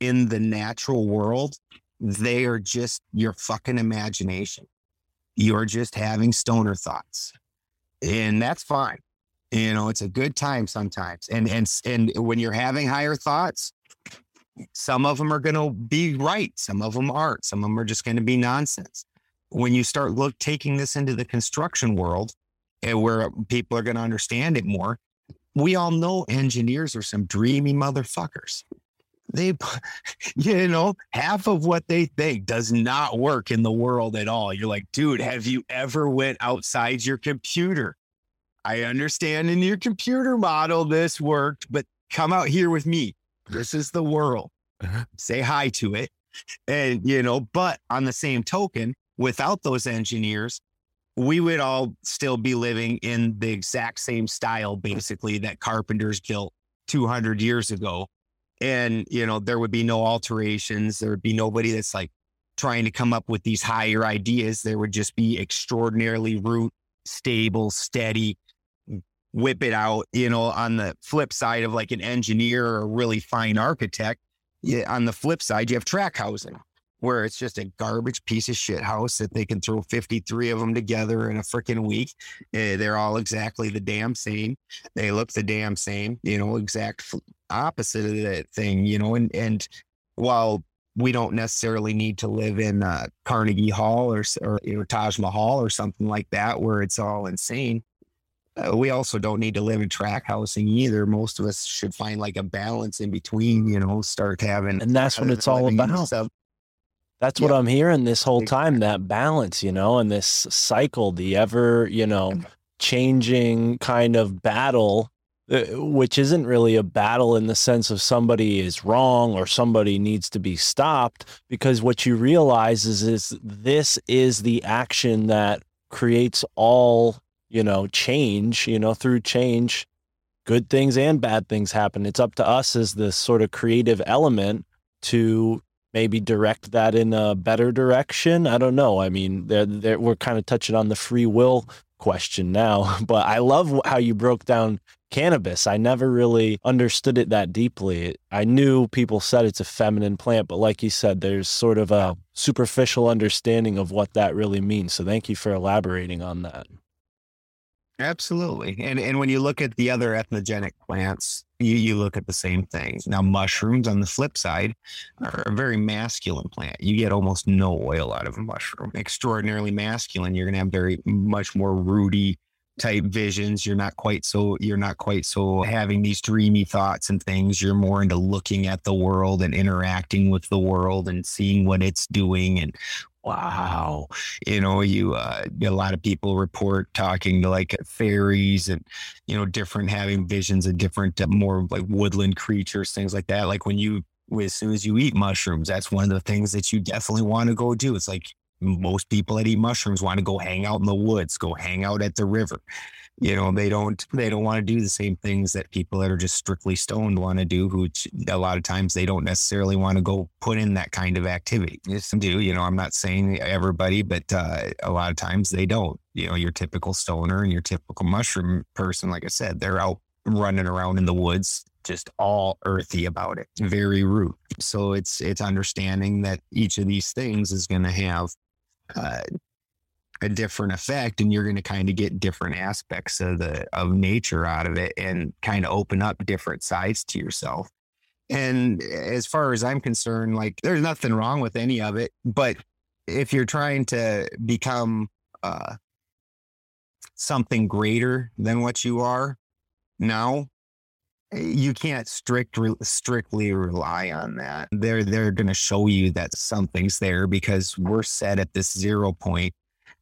in the natural world, they are just your fucking imagination. You're just having stoner thoughts. And that's fine. You know, it's a good time sometimes. And and and when you're having higher thoughts, some of them are going to be right, some of them aren't. Some of them are just going to be nonsense. When you start look taking this into the construction world and where people are going to understand it more, we all know engineers are some dreamy motherfuckers they *laughs* you know half of what they think does not work in the world at all. You're like dude have you ever went outside your computer? I understand in your computer model this worked but come out here with me. This is the world. Uh-huh. say hi to it. And you know but on the same token without those engineers we would all still be living in the exact same style, basically, that carpenters built 200 years ago. And, you know, there would be no alterations. There would be nobody that's like trying to come up with these higher ideas. There would just be extraordinarily root, stable, steady, whip it out. You know, on the flip side of like an engineer or a really fine architect, yeah, on the flip side, you have tract housing where it's just a garbage piece of shit house that they can throw 53 of them together in a freaking week. Uh, they're all exactly the damn same. They look the damn same, you know, exact opposite of that thing, you know, and, and while we don't necessarily need to live in uh, Carnegie Hall or, or know, Taj Mahal or something like that, where it's all insane. Uh, we also don't need to live in tract housing either. Most of us should find like a balance in between, you know, start having. And that's what it's all about. stuff. That's what I'm hearing this whole time that balance, you know, and this cycle, the ever, you know, changing kind of battle, Uh, which isn't really a battle in the sense of somebody is wrong or somebody needs to be stopped, because what you realize is, is this is the action that creates all, you know, change, you know, through change, good things and bad things happen. It's up to us as the sort of creative element to maybe direct that in a better direction. I don't know. I mean, they're, they're, we're kind of touching on the free will question now, *laughs* but I love how you broke down cannabis. I never really understood it that deeply. I knew people said it's a feminine plant, but like you said, there's sort of a superficial understanding of what that really means. So thank you for elaborating on that. Absolutely. And and when you look at the other entheogenic plants, you, you look at the same thing. Now, mushrooms on the flip side are a very masculine plant. You get almost no oil out of a mushroom. Extraordinarily masculine. You're gonna have very much more rooty type visions. You're not quite so you're not quite so having these dreamy thoughts and things. You're more into looking at the world and interacting with the world and seeing what it's doing and wow you know you uh a lot of people report talking to like fairies and you know different having visions of different uh, more like woodland creatures things like that like when you as soon as you eat mushrooms that's one of the things that you definitely want to go do it's like most people that eat mushrooms want to go hang out in the woods go hang out at the river. You know they don't they don't want to do the same things that people that are just strictly stoned want to do which a lot of times they don't necessarily want to go put in that kind of activity. Yes do you know i'm not saying everybody but uh, a lot of times they don't. You know your typical stoner and your typical mushroom person like i said they're out running around in the woods just all earthy about it very root so it's it's understanding that each of these things is going to have uh, a different effect and you're going to kind of get different aspects of the of nature out of it and kind of open up different sides to yourself. And as far as i'm concerned like there's nothing wrong with any of it but if you're trying to become uh something greater than what you are now you can't strict strictly rely on that they're they're going to show you that something's there because we're set at this zero point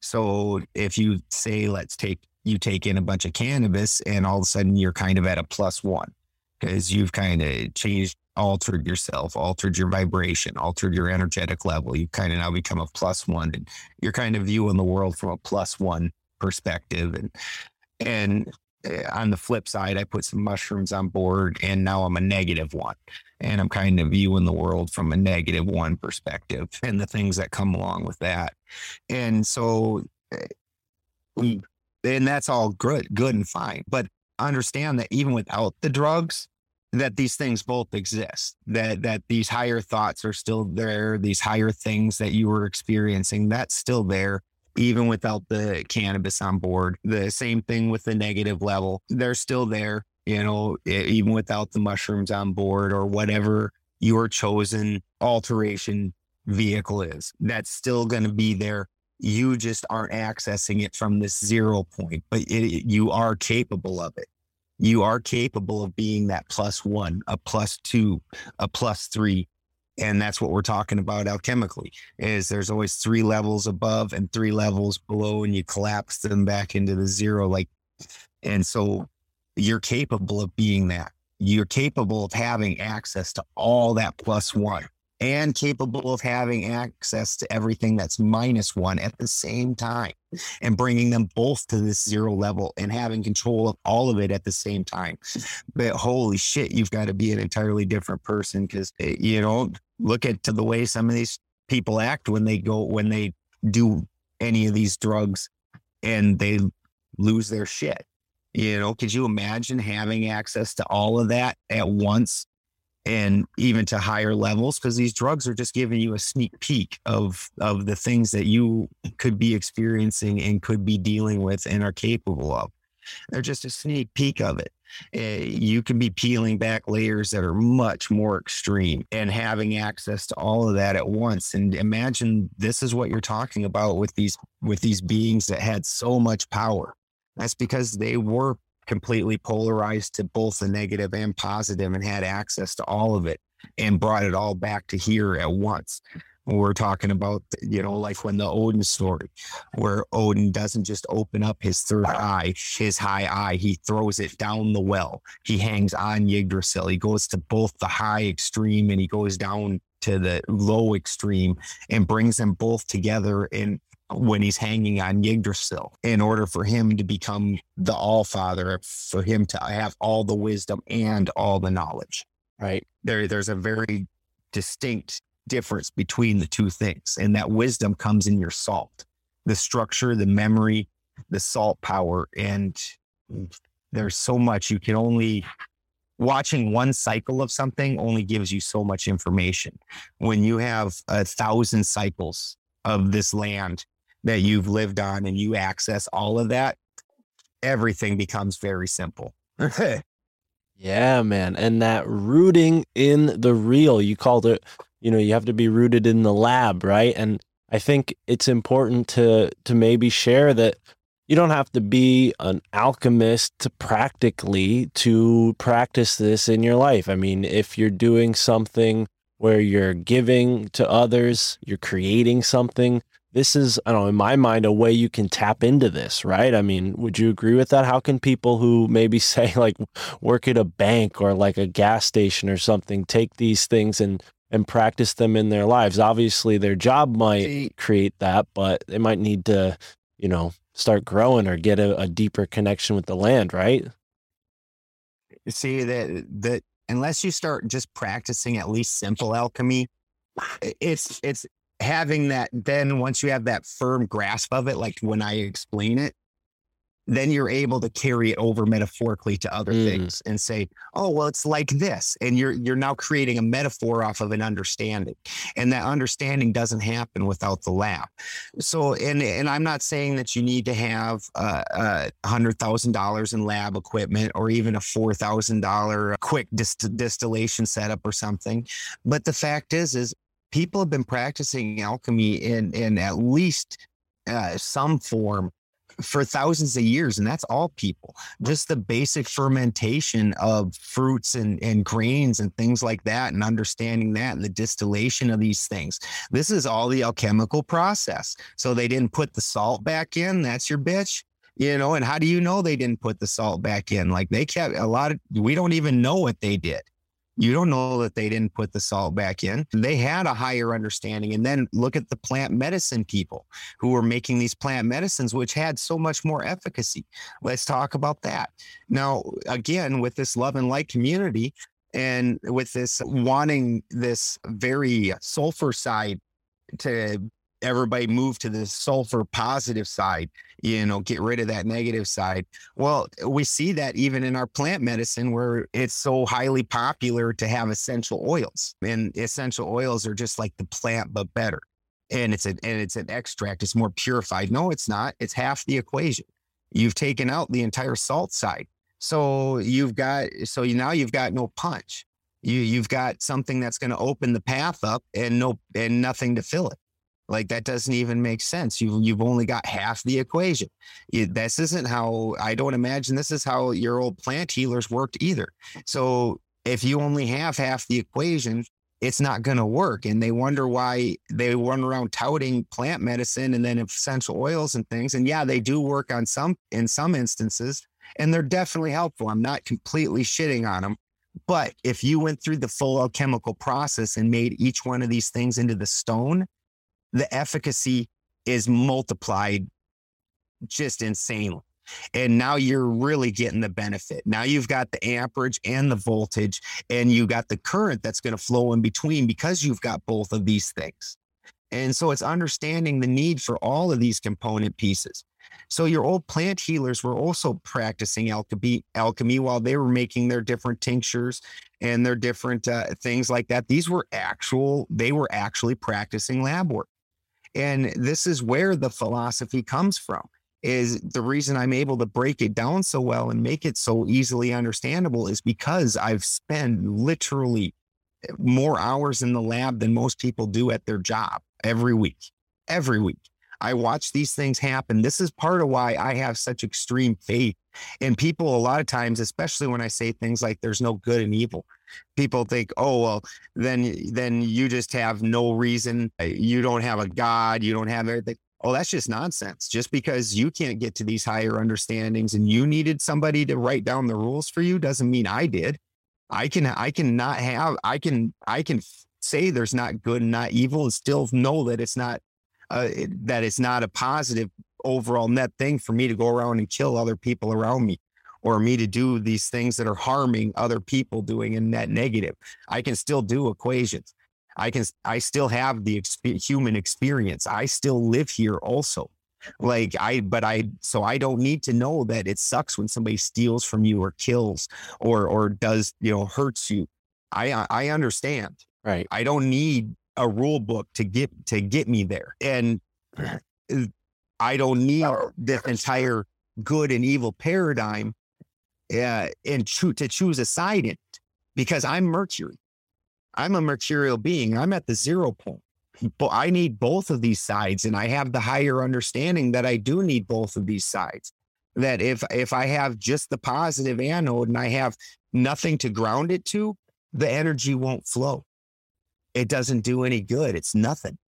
so if you say, let's take, you take in a bunch of cannabis and all of a sudden you're kind of at a plus one because you've kind of changed, altered yourself, altered your vibration, altered your energetic level. You kind of now become a plus one and you're kind of viewing the world from a plus one perspective. And, and on the flip side, I put some mushrooms on board and now I'm a negative one. And I'm kind of viewing the world from a negative one perspective and the things that come along with that. And so, eh, and that's all good, good and fine. But understand that even without the drugs, that these things both exist. That that these higher thoughts are still there. These higher things that you were experiencing, that's still there even without the cannabis on board. The same thing with the negative level. They're still there, you know, even without the mushrooms on board or whatever your chosen alteration vehicle is. That's still going to be there. You just aren't accessing it from this zero point, but it, you are capable of it. You are capable of being that plus one, a plus two, a plus three, and that's what we're talking about alchemically is there's always three levels above and three levels below and you collapse them back into the zero like and so you're capable of being that you're capable of having access to all that plus one and capable of having access to everything that's minus one at the same time and bringing them both to this zero level and having control of all of it at the same time. But holy shit, you've got to be an entirely different person because, eh, you know, look at the way some of these people act when they go, when they do any of these drugs and they lose their shit. You know, could you imagine having access to all of that at once and even to higher levels? Because these drugs are just giving you a sneak peek of of the things that you could be experiencing and could be dealing with and are capable of. They're just a sneak peek of it uh, you can be peeling back layers that are much more extreme and having access to all of that at once and imagine this is what you're talking about with these with these beings that had so much power that's because they were completely polarized to both the negative and positive and had access to all of it and brought it all back to here at once. We're talking about, you know, like when the Odin story, where Odin doesn't just open up his third eye, his high eye, he throws it down the well. He hangs on Yggdrasil. He goes to both the high extreme and he goes down to the low extreme and brings them both together in when he's hanging on Yggdrasil in order for him to become the All Father, for him to have all the wisdom and all the knowledge. Right. There, there's a very distinct difference between the two things, and that wisdom comes in your salt, the structure, the memory, the salt power, and there's so much you can only watching one cycle of something only gives you so much information. When you have a thousand cycles of this land that you've lived on and you access all of that, everything becomes very simple. *laughs* yeah, man. And that rooting in the real, you called it, you know, you have to be rooted in the lab, right? And I think it's important to to maybe share that you don't have to be an alchemist to practically to practice this in your life. I mean, if you're doing something where you're giving to others, you're creating something, this is, I don't know, in my mind, a way you can tap into this, right? I mean, would you agree with that? How can people who maybe *laughs* say like work at a bank or like a gas station or something take these things and and practice them in their lives? Obviously, their job might create that, but they might need to, you know, start growing or get a, a deeper connection with the land, right? See that that unless you start just practicing at least simple alchemy, it's it's having that then once you have that firm grasp of it like when i explain it then you're able to carry it over metaphorically to other mm. things and say oh well it's like this and you're you're now creating a metaphor off of an understanding and that understanding doesn't happen without the lab so and and i'm not saying that you need to have a uh, hundred thousand dollars in lab equipment or even a four thousand dollar quick dist- distillation setup or something but the fact is is people have been practicing alchemy in in at least uh, some form for thousands of years and that's all people. Just the basic fermentation of fruits and, and grains and things like that and understanding that and the distillation of these things. This is all the alchemical process. So they didn't put the salt back in that's your bitch you know and how do you know they didn't put the salt back in? Like they kept a lot of we don't even know what they did you don't know that they didn't put the salt back in. They had a higher understanding. And then look at the plant medicine people who were making these plant medicines, which had so much more efficacy. Let's talk about that. Now, again, with this love and light community, and with this wanting this very sulfur side to everybody move to the sulfur positive side, you know, get rid of that negative side. Well, we see that even in our plant medicine where it's so highly popular to have essential oils. And essential oils are just like the plant, but better. And it's an and it's an extract, it's more purified. No, it's not. It's half the equation. You've taken out the entire salt side. So you've got so you, now you've got no punch. You you've got something that's going to open the path up and no and nothing to fill it. Like that doesn't even make sense. You you've only got half the equation. You, this isn't how I don't imagine this is how your old plant healers worked either. So if you only have half the equation, it's not going to work. And they wonder why they run around touting plant medicine and then essential oils and things. And yeah, they do work on some in some instances, and they're definitely helpful. I'm not completely shitting on them, But if you went through the full alchemical process and made each one of these things into the stone, the efficacy is multiplied just insanely. And now you're really getting the benefit. Now you've got the amperage and the voltage, and you got the current that's going to flow in between because you've got both of these things. And so it's understanding the need for all of these component pieces. So your old plant healers were also practicing alchemy, alchemy while they were making their different tinctures and their different uh, things like that. These were actual, they were actually practicing lab work. And this is where the philosophy comes from. Is the reason I'm able to break it down so well and make it so easily understandable is because I've spent literally eh, more hours in the lab than most people do at their job every week. Every week. I watch these things happen. This is part of why I have such extreme faith. And people, a lot of times, especially when I say things like there's no good and evil, people think, oh, well, then, then you just have no reason. Uh, you don't have a God. You don't have everything. Oh, that's just nonsense. Just because you can't get to these higher understandings and you needed somebody to write down the rules for you doesn't mean I did. I can, I can not have, I can, I can say there's not good and not evil and still know that it's not uh, it, that it's not a positive overall net thing for me to go around and kill other people around me or me to do these things that are harming other people doing a net negative. I can still do equations. I can, I still have the exp- human experience. I still live here also. Like I, but I, so I don't need to know that it sucks when somebody steals from you or kills or, or does, you know, hurts you. I, I understand. Right. I don't need a rule book to get to get me there. And I don't need this entire good and evil paradigm uh, and cho- to choose a side in it because I'm Mercury. I'm a mercurial being. I'm at the zero point. But I need both of these sides, and I have the higher understanding that I do need both of these sides. That if if I have just the positive anode and I have nothing to ground it to, the energy won't flow it doesn't do any good. It's nothing.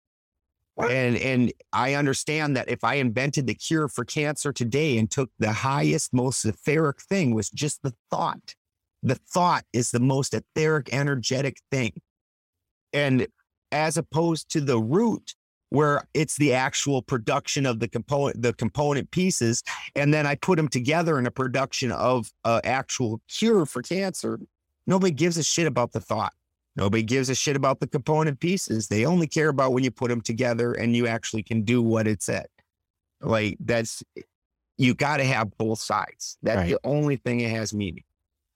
And and I understand that if I invented the cure for cancer today and took the highest, most etheric thing was just the thought. The thought is the most etheric, energetic thing. And as opposed to the root, where it's the actual production of the component, the component pieces, and then I put them together in a production of an actual cure for cancer. Nobody gives a shit about the thought. Nobody gives a shit about the component pieces. They only care about when you put them together and you actually can do what it said. Like that's you got to have both sides. That's Right. the only thing it has meaning.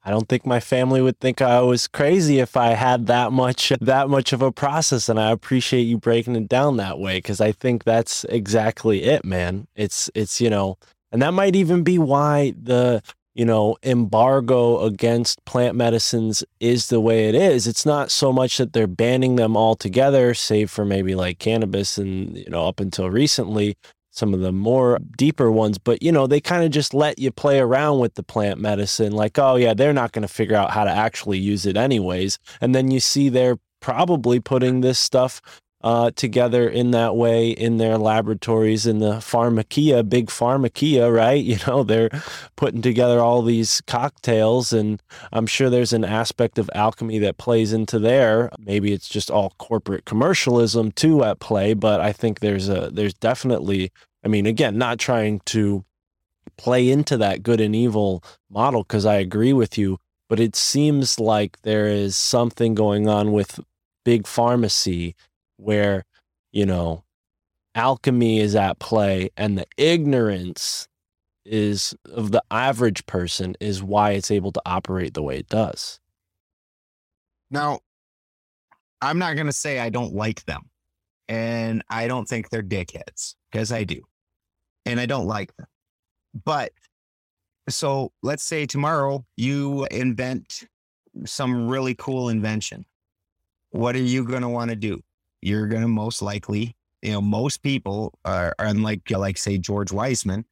I don't think my family would think I was crazy if I had that much *laughs* that much of a process and I appreciate you breaking it down that way cuz I think that's exactly it man. It's it's you know and that might even be why the you know embargo against plant medicines is the way it is. It's not so much that they're banning them altogether save for maybe like cannabis and you know up until recently some of the more deeper ones, but you know, they kind of just let you play around with the plant medicine, like, oh, yeah, they're not going to figure out how to actually use it anyways. And then you see they're probably putting this stuff uh, together in that way in their laboratories in the pharmakia, big pharmakia, right? *laughs* You know, they're putting together all these cocktails, and I'm sure there's an aspect of alchemy that plays into there. Maybe it's just all corporate commercialism too at play, but I think there's a there's definitely I mean, again, not trying to play into that good and evil model because I agree with you, but it seems like there is something going on with big pharmacy where, you know, alchemy is at play and the ignorance is of the average person is why it's able to operate the way it does. Now, I'm not going to say I don't like them and I don't think they're dickheads because I do. And I don't like them. But so let's say tomorrow you invent some really cool invention. What are you going to want to do? You're going to most likely, you know, most people are, unlike, like, say, George Wiseman,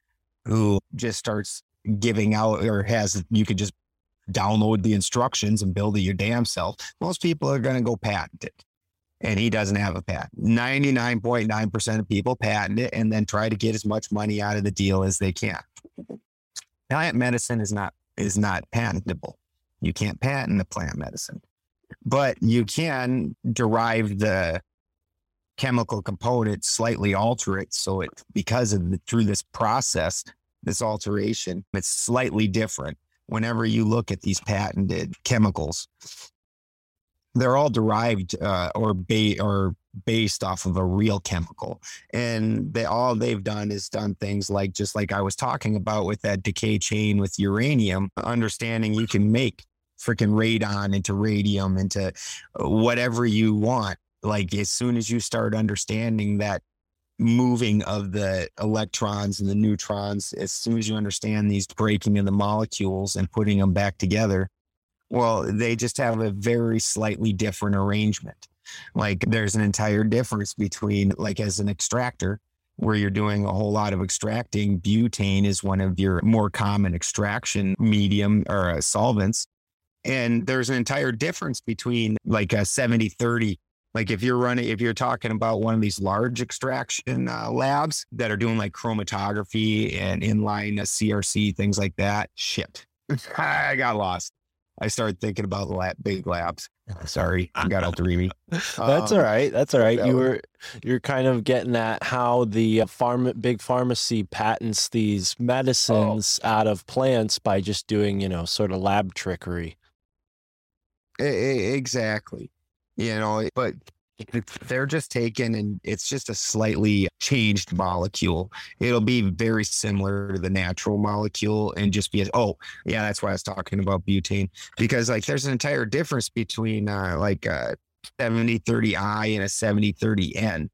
who just starts giving out or has, you could just download the instructions and build it your damn self. Most people are going to go patent it. And he doesn't have a patent. 99.9% of people patent it and then try to get as much money out of the deal as they can. Plant medicine is not is not patentable. You can't patent the plant medicine, but you can derive the chemical component, slightly alter it. So it, because of the, through this process, this alteration, it's slightly different. Whenever you look at these patented chemicals, they're all derived uh, or ba- or based off of a real chemical, and they all they've done is done things like just like I was talking about with that decay chain with uranium, understanding you can make freaking radon into radium into whatever you want. Like as soon as you start understanding that moving of the electrons and the neutrons, as soon as you understand these breaking of the molecules and putting them back together, well, they just have a very slightly different arrangement. Like there's an entire difference between, like, as an extractor, where you're doing a whole lot of extracting, butane is one of your more common extraction medium or uh, solvents. And there's an entire difference between like a 70 30 like if you're running, if you're talking about one of these large extraction uh, labs that are doing like chromatography and inline uh, CRC, things like that, shit, *laughs* I got lost. I started thinking about the lab, big labs. *laughs* Sorry, I got out to me. That's Um, all right. That's all right. that You was- were you're kind of getting at how the uh, farm big pharmacy patents these medicines out of plants by just doing, you know, sort of lab trickery. Exactly. You know, but they're just taken and it's just a slightly changed molecule. It'll be very similar to the natural molecule and just be, oh, yeah, that's why I was talking about butane because like there's an entire difference between uh, like a 70 30 I and a 70 30 N,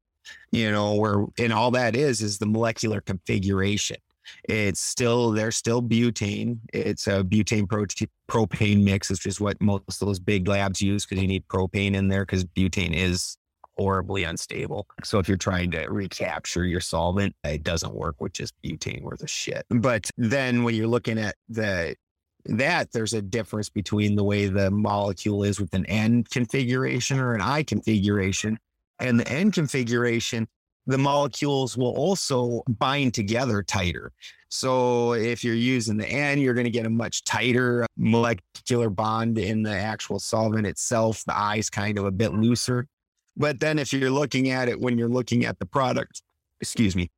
you know, where, and all that is, is the molecular configuration. It's still there's still butane. It's a butane prote- propane mix, which is what most of those big labs use because you need propane in there because butane is horribly unstable. So if you're trying to recapture your solvent, it doesn't work with just butane worth of shit. But then when you're looking at the that there's a difference between the way the molecule is with an N configuration or an I configuration. And the N configuration the molecules will also bind together tighter. So if you're using the N, you're going to get a much tighter molecular bond in the actual solvent itself. The I is kind of a bit looser. But then if you're looking at it when you're looking at the product, excuse me,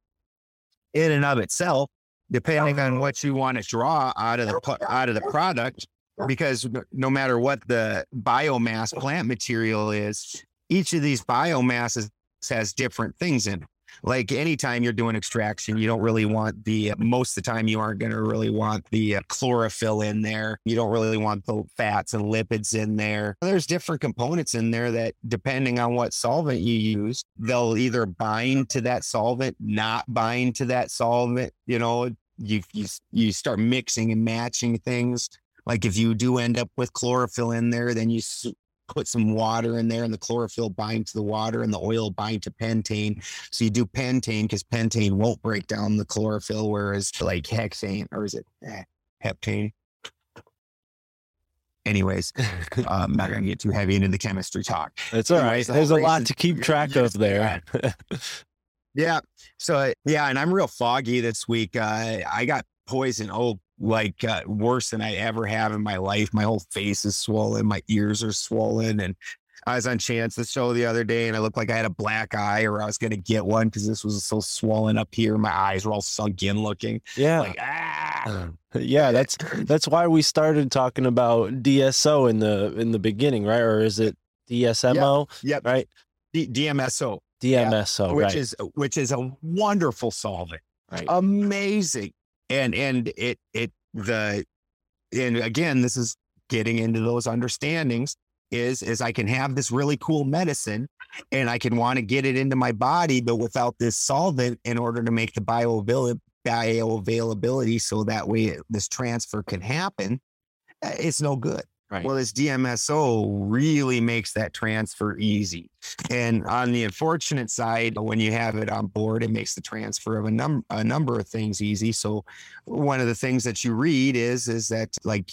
in and of itself, depending on what you want to draw out of the out of the product, because no- matter what the biomass plant material is, each of these biomasses has different things in it. Like anytime you're doing extraction, you don't really want the most of the time you aren't going to really want the uh, chlorophyll in there. You don't really want the fats and lipids in there. There's different components in there that, depending on what solvent you use, they'll either bind to that solvent, not bind to that solvent. You know, you you you start mixing and matching things. Like if you do end up with chlorophyll in there, then you put some water in there and the chlorophyll bind to the water and the oil bind to pentane. So you do pentane because pentane won't break down the chlorophyll, whereas like hexane or is it eh, heptane? Anyways, uh, *laughs* I'm not going to get too heavy into the chemistry talk. It's all right. The There's a lot to keep track of there. Yeah. So yeah, and I'm real foggy this week. Uh, I got poison. Oh, like uh, worse than I ever have in my life. My whole face is swollen. My ears are swollen, and I was on Chance the show the other day, and I looked like I had a black eye, or I was going to get one because this was so swollen up here. My eyes were all sunk in looking. yeah. Like ah. yeah, that's that's why we started talking about DSO in the in the beginning, right? Or is it DSMO? Yep. Right? D- DMSO, DMSO, which right? is which is a wonderful solvent. right. amazing and and it it the and again this is getting into those understandings is is i can have this really cool medicine and i can want to get it into my body but without this solvent in order to make the bioavail- bioavailability so that way this transfer can happen uh, it's no good Right. well this dmso really makes that transfer easy and on the unfortunate side, when you have it on board, it makes the transfer of a num a number of things easy. So one of the things that you read is is that like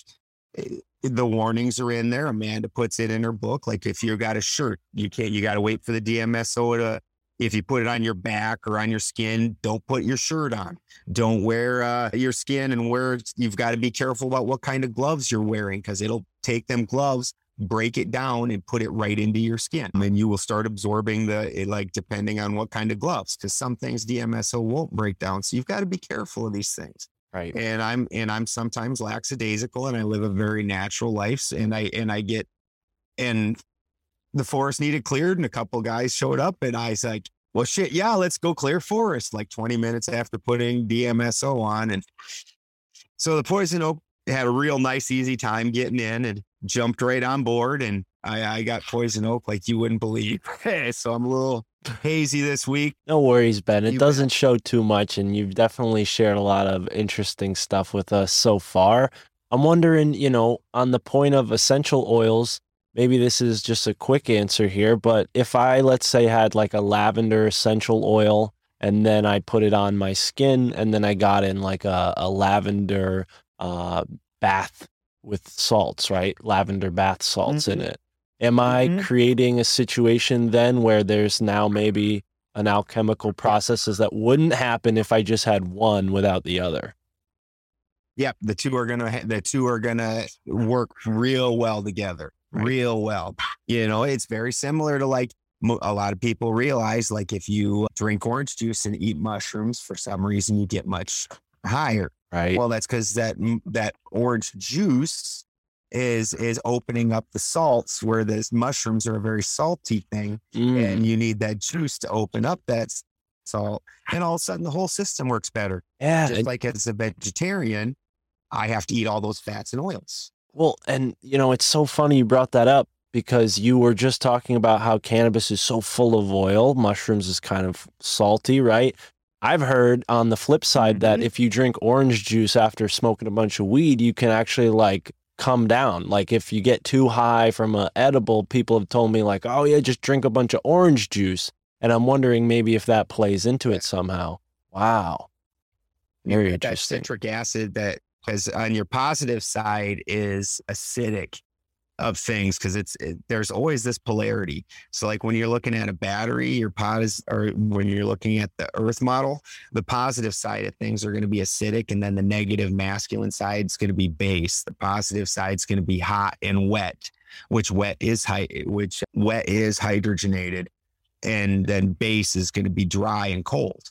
eh, the warnings are in there. Amanda puts it in her book. Like if you got a shirt, you can't you gotta wait for the DMSO to if you put it on your back or on your skin, don't put your shirt on. Don't wear uh, your skin and wear. You've got to be careful about what kind of gloves you're wearing because it'll take them gloves, break it down, and put it right into your skin, and you will start absorbing the it, like depending on what kind of gloves. Because some things DMSO won't break down, so you've got to be careful of these things Right. and I'm and I'm sometimes lackadaisical and I live a very natural life and I and I get and the forest needed cleared and a couple guys showed up and I was like, well shit, yeah, let's go clear forest like 20 minutes after putting DMSO on and so the poison oak had a real nice easy time getting in and jumped right on board and I, I got poison oak like you wouldn't believe. *laughs* so I'm a little hazy this week. No worries, Ben. It You doesn't show too much, and you've definitely shared a lot of interesting stuff with us so far. I'm wondering, you know, on the point of essential oils, maybe this is just a quick answer here, but if I, let's say, had like a lavender essential oil and then I put it on my skin and then I got in like a, a lavender uh, bath with salts, right? Lavender bath salts in it. Am I Mhm. creating a situation then where there's now maybe an alchemical processes that wouldn't happen if I just had one without the other? Yep, the two are gonna ha- the two are gonna work real well together, Right. real well. You know, it's very similar to like a lot of people realize, like if you drink orange juice and eat mushrooms, for some reason you get much higher. Right. Well, that's because that that orange juice is is opening up the salts, where the mushrooms are a very salty thing, Mm, and you need that juice to open up that salt, and all of a sudden the whole system works better yeah. just like as a vegetarian, I have to eat all those fats and oils. Well, and you know, it's so funny you brought that up because you were just talking about how cannabis is so full of oil, mushrooms is kind of salty, right? I've heard on the flip side that Mhm. if you drink orange juice after smoking a bunch of weed, you can actually like come down. Like if you get too high from a edible, people have told me like, "Oh yeah, just drink a bunch of orange juice." And I'm wondering maybe if that plays into it somehow. Wow. Very get that citric acid that, because on your positive side is acidic of things, because it's it, there's always this polarity. So like when you're looking at a battery, your pot is, or when you're looking at the Earth model, the positive side of things are going to be acidic, and then the negative masculine side is going to be base. The positive side is going to be hot and wet, which wet is high, eh, which wet is hydrogenated, and then base is going to be dry and cold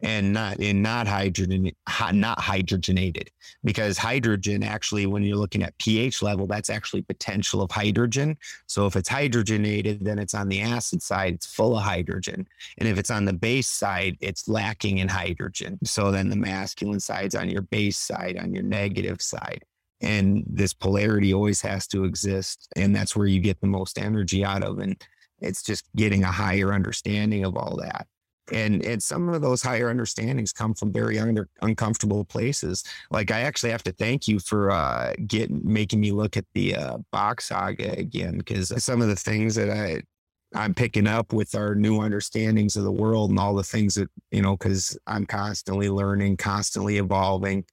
and not in not hydrogen not hydrogenated. Because hydrogen actually when you're looking at pH level that's actually potential of hydrogen. So if it's hydrogenated then it's on the acid side it's full of hydrogen. And if it's on the base side it's lacking in hydrogen. So then the masculine side's on your base side on your negative side. And this polarity always has to exist and that's where you get the most energy out of. And it's just getting a higher understanding of all that and and some of those higher understandings come from very uncomfortable places. Like i actually have to thank you for uh getting making me look at the uh box saga again because some of the things that i i'm picking up with our new understandings of the world and all the things that you know because i'm constantly learning constantly evolving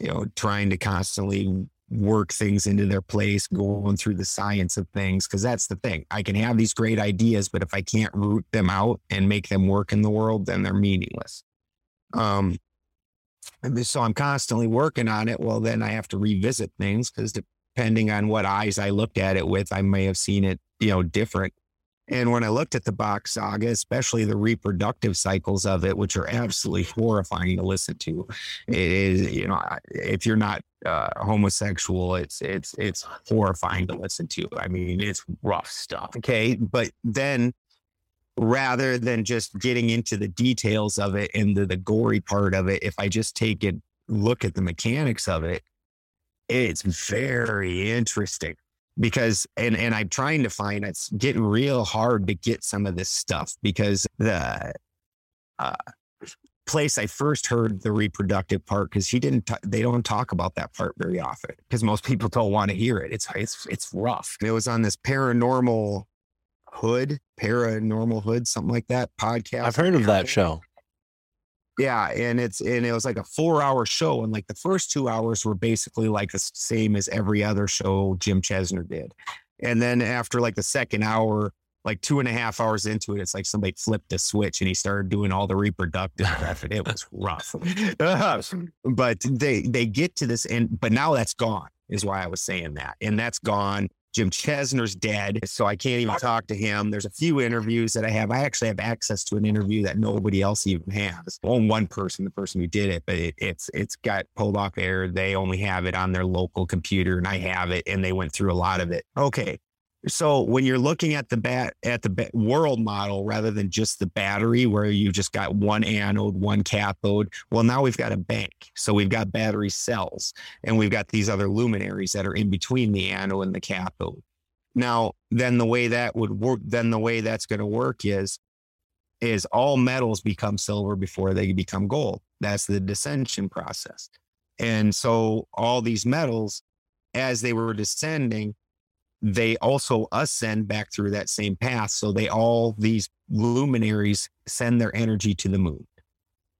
you know trying to constantly work things into their place, going through the science of things. Cause that's the thing. I can have these great ideas, but if I can't root them out and make them work in the world, then they're meaningless. Um, so I'm constantly working on it. Well, then I have to revisit things because depending on what eyes I looked at it with, I may have seen it, you know, different. And when I looked at the box saga, especially the reproductive cycles of it, which are absolutely horrifying to listen to, it is, you know, if you're not uh, homosexual, it's it's it's horrifying to listen to. I mean, it's rough stuff. Okay, but then rather than just getting into the details of it and the, the gory part of it, if I just take it, look at the mechanics of it, it's very interesting because and and I'm trying to find it's getting real hard to get some of this stuff because the uh, place I first heard the reproductive part because he didn't t- they don't talk about that part very often because most people don't want to hear it. It's it's it's rough. It was on this paranormal hood, paranormal hood, something like that podcast. I've heard of that show. Yeah, and it's and it was like a four hour show, and like the first two hours were basically like the same as every other show Jim Chesnut did, and then after like the second hour, like two and a half hours into it, it's like somebody flipped a switch and he started doing all the reproductive stuff, and it was *laughs* rough. *laughs* but they they get to this, and but now that's gone. Is why I was saying that, and that's gone. Jim Chesnut's dead, so I can't even talk to him. There's a few interviews that I have. I actually have access to an interview that nobody else even has. Only one person, the person who did it, but it, it's it's got pulled off air. They only have it on their local computer, and I have it, and they went through a lot of it. Okay, so when you're looking at the bat at the world model rather than just the battery where you just got one anode, one cathode, well now we've got a bank. So we've got battery cells and we've got these other luminaries that are in between the anode and the cathode. Now, then the way that would work, then the way that's going to work is is all metals become silver before they become gold. That's the descension process. And so all these metals as they were descending they also ascend back through that same path. So they all, these luminaries send their energy to the moon.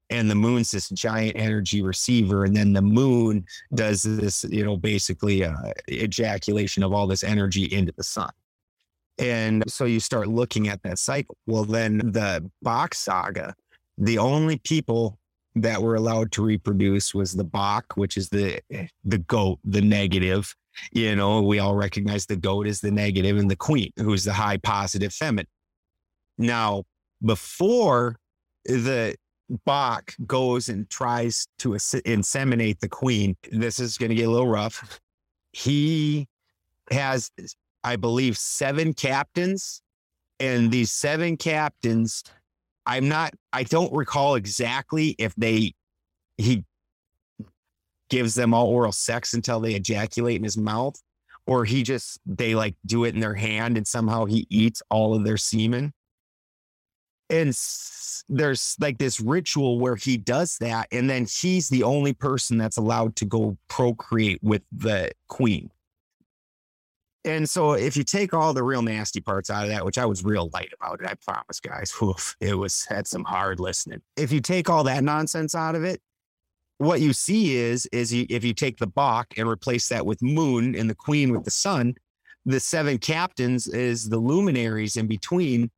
And the moon's this giant energy receiver. And then the moon does this, you know, basically uh, ejaculation of all this energy into the sun. And so you start looking at that cycle. Well, then the Bock saga, the only people that were allowed to reproduce was the Bock, which is the the goat, the negative, you know, we all recognize the goat is the negative and the queen, who's the high positive feminine. Now, before the Bock goes and tries to inseminate the queen, this is going to get a little rough. He has, I believe, seven captains, and these seven captains, I'm not, I don't recall exactly if they, he gives them all oral sex until they ejaculate in his mouth, or he just they like do it in their hand and somehow he eats all of their semen. And s- there's like this ritual where he does that, and then he's the only person that's allowed to go procreate with the queen. And so, if you take all the real nasty parts out of that, which I was real light about it, I promise, guys, *laughs* it was had some hard listening. If you take all that nonsense out of it, what you see is is you, if you take the Bock and replace that with moon and the queen with the sun, the seven captains is the luminaries in between,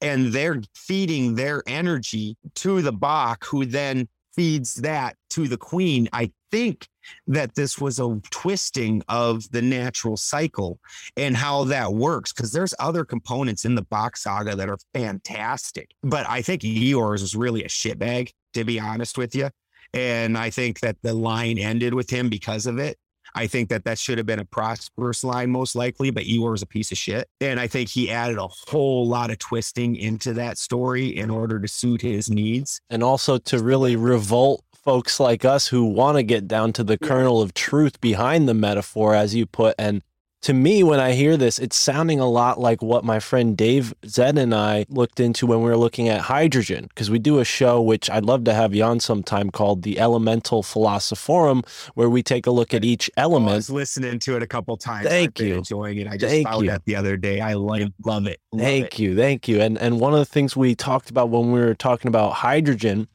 and they're feeding their energy to the Bock, who then feeds that to the queen. I think that this was a twisting of the natural cycle and how that works because there's other components in the Bock saga that are fantastic. But I think Ior's is really a shitbag, to be honest with you. And I think that the line ended with him because of it. I think that that should have been a prosperous line, most likely, but Ior was a piece of shit. And I think he added a whole lot of twisting into that story in order to suit his needs. And also to really revolt folks like us who want to get down to the kernel of truth behind the metaphor, as you put. And to me, when I hear this, it's sounding a lot like what my friend Dave Zed and I looked into when we were looking at hydrogen, because we do a show which I'd love to have you on sometime called the Elemental Philosophorum, where we take a look at each element. I was listening to it a couple times. Thank you. Enjoying it. I just Thank found you. that the other day. I love, love it. Love Thank it. you, thank you. And and one of the things we talked about when we were talking about hydrogen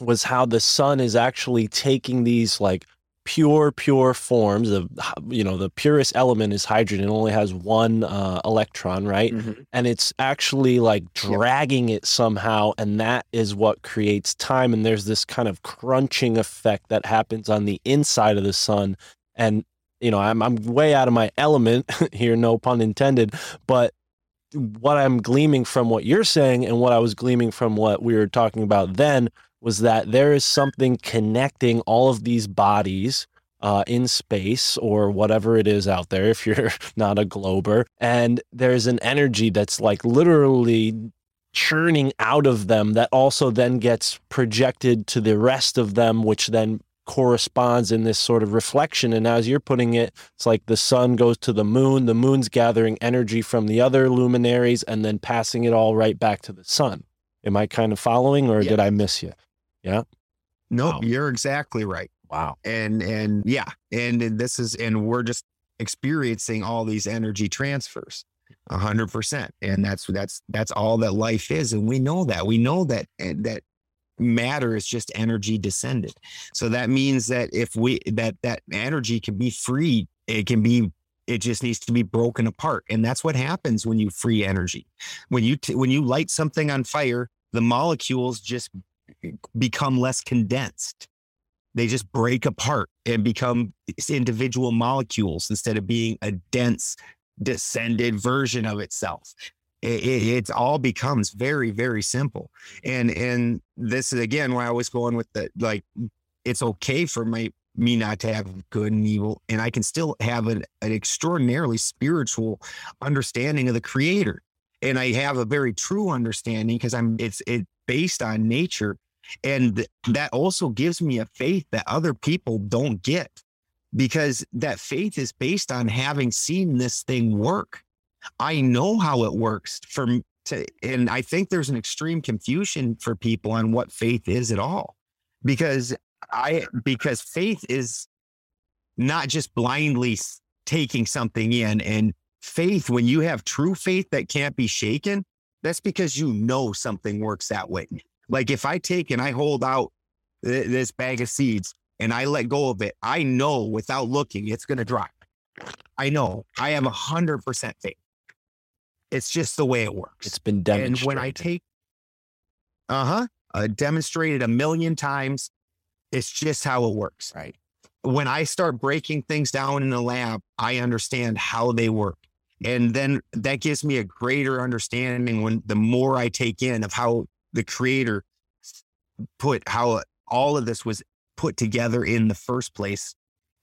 was how the sun is actually taking these like pure pure forms of you know the purest element is hydrogen. It only has one uh, electron right? Mhm. and it's actually like dragging it somehow and that is what creates time and there's this kind of crunching effect that happens on the inside of the sun. And you know i'm, I'm way out of my element *laughs* here no pun intended but what i'm gleaming from what you're saying and what i was gleaming from what we were talking about then was that there is something connecting all of these bodies uh, in space or whatever it is out there *laughs* if you're not a glober and there's an energy that's like literally churning out of them that also then gets projected to the rest of them which then corresponds in this sort of reflection. And as you're putting it it's like the sun goes to the moon the moon's gathering energy from the other luminaries and then passing it all right back to the sun. Am i kind of following or did i miss you Nope, Wow. you're exactly right. wow And and yeah, and, and this is and we're just experiencing all these energy transfers. A hundred percent. And that's that's that's all that life is. And we know that. We know that that matter is just energy descended. So that means that if we that that energy can be freed, it can be It just needs to be broken apart. And that's what happens when you free energy. When you t- when you light something on fire, the molecules just become less condensed. They just break apart and become individual molecules instead of being a dense descended version of itself. It, it, it all becomes very, very simple. And and this is again why I was going with the like it's okay for my me not to have good and evil, and I can still have an, an extraordinarily spiritual understanding of the creator. And I have a very true understanding because I'm it's it based on nature. And that also gives me a faith that other people don't get because that faith is based on having seen this thing work. I know how it works for to, and I think there's an extreme confusion for people on what faith is at all because I because faith is not just blindly taking something in and faith when you have true faith that can't be shaken that's because you know something works that way like if i take and i hold out th- this bag of seeds and i let go of it i know without looking it's going to drop i know i have a hundred percent faith it's just the way it works It's been and demonstrated. when I take, uh huh, uh, demonstrated a million times, it's just how it works. right. When I start breaking things down in the lab, I understand how they work. And then that gives me a greater understanding when the more I take in of how the creator put how all of this was put together in the first place.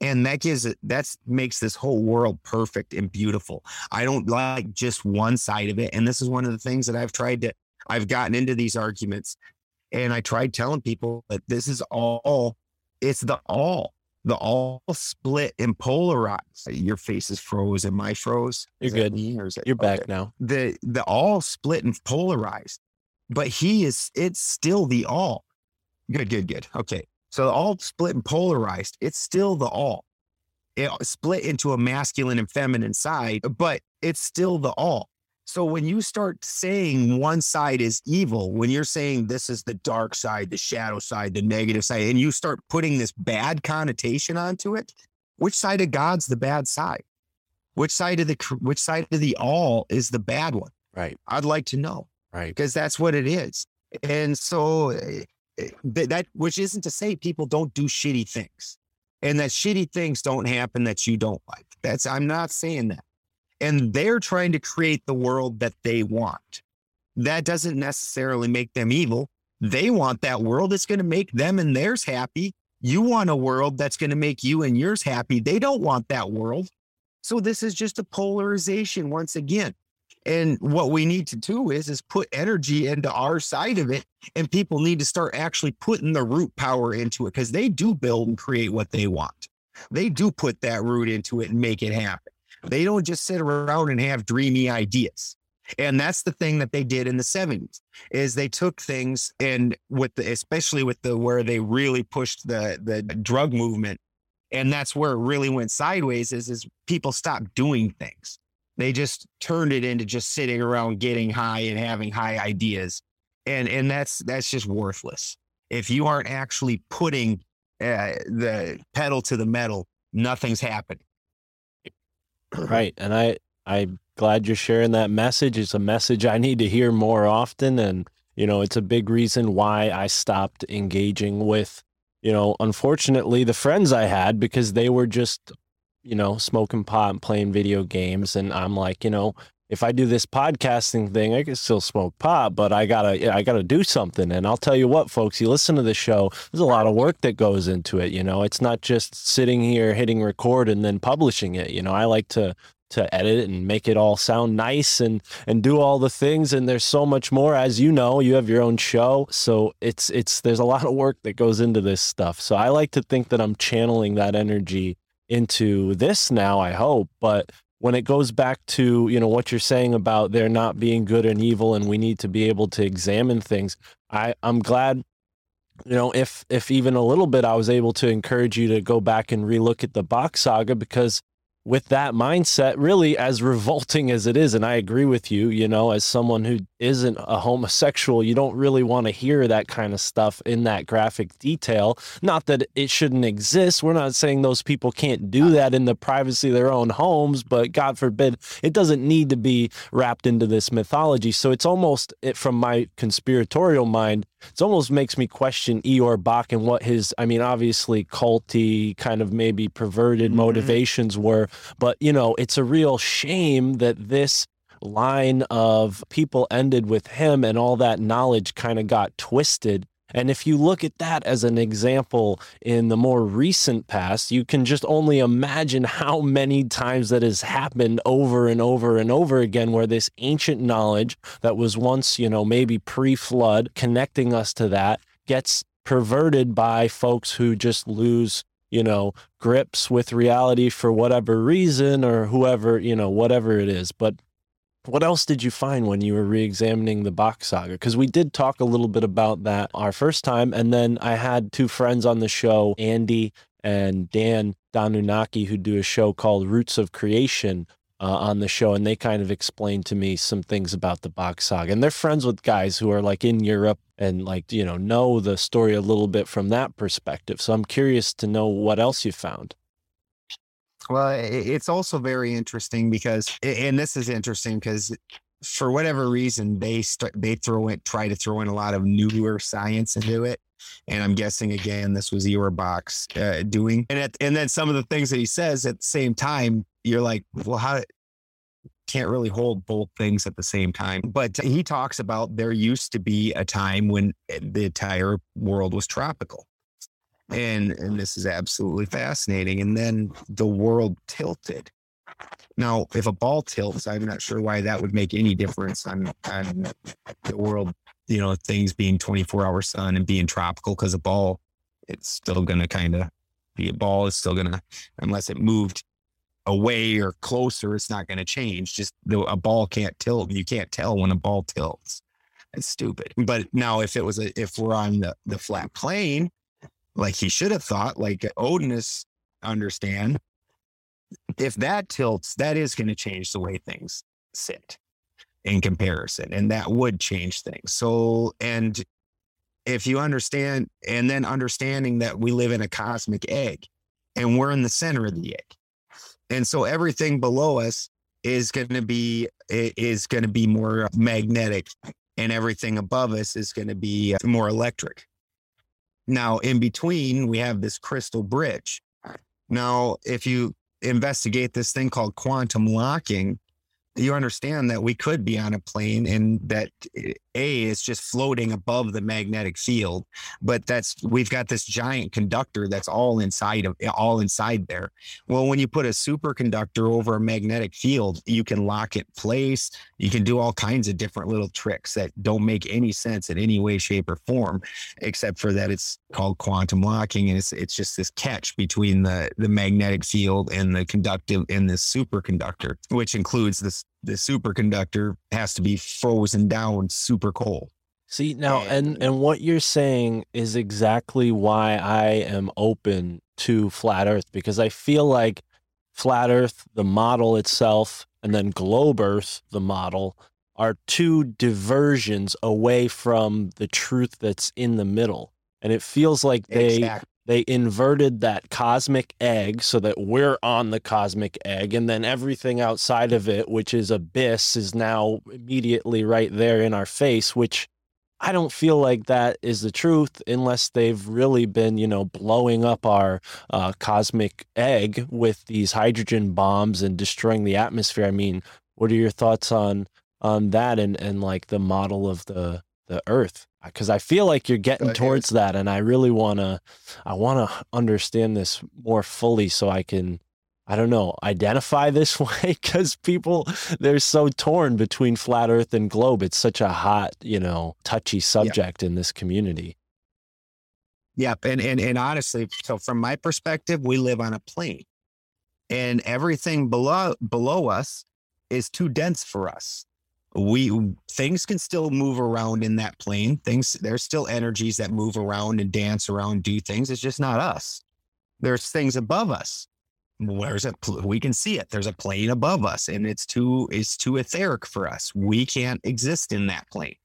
And that gives it, that's makes this whole world perfect and beautiful. I don't like just one side of it. And this is one of the things that I've tried to, I've gotten into these arguments and I tried telling people that this is all, it's the all, the all split and polarized. Your face is froze and my froze. You're Is good. me it- You're back okay. now. The, the all split and polarized, but he is, it's still the all. Good, good, good. Okay. So the all split and polarized, it's still the all. It split into a masculine and feminine side, but it's still the all. So when you start saying one side is evil, when you're saying this is the dark side, the shadow side, the negative side, and you start putting this bad connotation onto it, which side of God's the bad side? Which side of the which side of the all is the bad one? Right. I'd like to know Right. because that's what it is. And so eh, eh, th- that, which isn't to say people don't do shitty things and that shitty things don't happen that you don't like. That's, I'm not saying that. And they're trying to create the world that they want. That doesn't necessarily make them evil. They want that world that's going to make them and theirs happy. You want a world that's going to make you and yours happy. They don't want that world. So this is just a polarization once again. And what we need to do is is put energy into our side of it, and people need to start actually putting the root power into it because they do build and create what they want. They do put that root into it and make it happen. They don't just sit around and have dreamy ideas. And that's the thing that they did in the 70s is they took things and with the especially with the where they really pushed the the drug movement and that's where it really went sideways is is people stopped doing things. They just turned it into just sitting around getting high and having high ideas. And and that's that's just worthless. If you aren't actually putting uh, the pedal to the metal nothing's happening right and i i'm glad you're sharing that message. It's a message i need to hear more often and you know it's a big reason why i stopped engaging with you know unfortunately the friends i had because they were just you know smoking pot and playing video games and i'm like you know if i do this podcasting thing i can still smoke pot but i gotta i gotta do something. And i'll tell you what folks you listen to the show there's a lot of work that goes into it you know? It's not just sitting here hitting record and then publishing it you know? I like to to edit and make it all sound nice and and do all the things and there's so much more. As you know you have your own show so it's it's there's a lot of work that goes into this stuff. So i like to think that i'm channeling that energy into this now i hope but when it goes back to you know what you're saying about there not being good and evil and we need to be able to examine things i i'm glad you know if if even a little bit i was able to encourage you to go back and relook at the box saga because with that mindset, really as revolting as it is, and I agree with you, you know, as someone who isn't a homosexual, you don't really want to hear that kind of stuff in that graphic detail. Not that it shouldn't exist. We're not saying those people can't do that in the privacy of their own homes, but God forbid, it doesn't need to be wrapped into this mythology. So it's almost, it, from my conspiratorial mind, it almost makes me question Ior Bock and what his, I mean, obviously culty, kind of maybe perverted Mhm. motivations were, but you know, it's a real shame that this line of people ended with him and all that knowledge kind of got twisted. And if you look at that as an example in the more recent past, you can just only imagine how many times that has happened over and over and over again, where this ancient knowledge that was once, you know, maybe pre flood, connecting us to that gets perverted by folks who just lose you know grips with reality for whatever reason or whoever you know whatever it is. But what else did you find when you were re-examining the Bock saga? Because we did talk a little bit about that our first time, and then I had two friends on the show, Andy and Dan Danunaki, who do a show called Roots of Creation uh, on the show, and they kind of explained to me some things about the Bock saga. And they're friends with guys who are like in Europe and like you know know the story a little bit from that perspective. So I'm curious to know what else you found. Well, it's also very interesting because, and this is interesting because for whatever reason they st- they throw it try to throw in a lot of newer science into it, and I'm guessing again this was Ior Bock's uh, doing, and at, and then some of the things that he says at the same time, you're like, well, how can't really hold both things at the same time. But he talks about there used to be a time when eh, the entire world was tropical and and this is absolutely fascinating and then the world tilted. Now if a ball tilts i'm not sure why that would make any difference on on the world you know things being 24 hour sun and being tropical because a ball it's still gonna kind of be a ball is still gonna unless it moved away or closer it's not gonna change. Just the, a ball can't tilt you can't tell when a ball tilts. It's stupid. But now if it was a if we're on the the flat plane like he should have thought, like Odinus understand, if that tilts, that is going to change the way things sit in comparison, and that would change things. So, and if you understand, and then understanding that we live in a cosmic egg, and we're in the center of the egg, and so everything below us is going to be is going to be more magnetic, and everything above us is going to be uh, more electric. Now, in between, we have this crystal bridge. Now, if you investigate this thing called quantum locking, you understand that we could be on a plane and that A is just floating above the magnetic field, but that's we've got this giant conductor that's all inside of all inside there. Well, when you put a superconductor over a magnetic field, you can lock it place. You can do all kinds of different little tricks that don't make any sense in any way, shape, or form except for that it's called quantum locking and it's it's just this catch between the the magnetic field and the conductive and the superconductor which includes this the superconductor has to be frozen down super cold. See now, and And- and what you're saying is exactly why I am open to flat Earth because I feel like flat Earth, the model itself, and then globe Earth, the model, are two diversions away from the truth that's in the middle, and it feels like they Exact- they inverted that cosmic egg so that we're on the cosmic egg and then everything outside of it which is abyss is now immediately right there in our face which I don't feel like that is the truth unless they've really been, you know, blowing up our uh, cosmic egg with these hydrogen bombs and destroying the atmosphere. I mean, what are your thoughts on on that and and like the model of the the Earth? Because I feel like you're getting Uh, towards that, and I really wanna I wanna understand this more fully so I can. I don't know, identify this *laughs* way because people they're so torn between flat earth and globe. It's such a hot, you know, touchy subject in this community. Yep. And, and and honestly, so from my perspective, we live on a plane. And everything below below us is too dense for us. We things can still move around in that plane. Things there's still energies that move around and dance around, do things. It's just not us. There's things above us Where's it? We can see it. There's a plane above us, and it's too it's too etheric for us. We can't exist in that plane.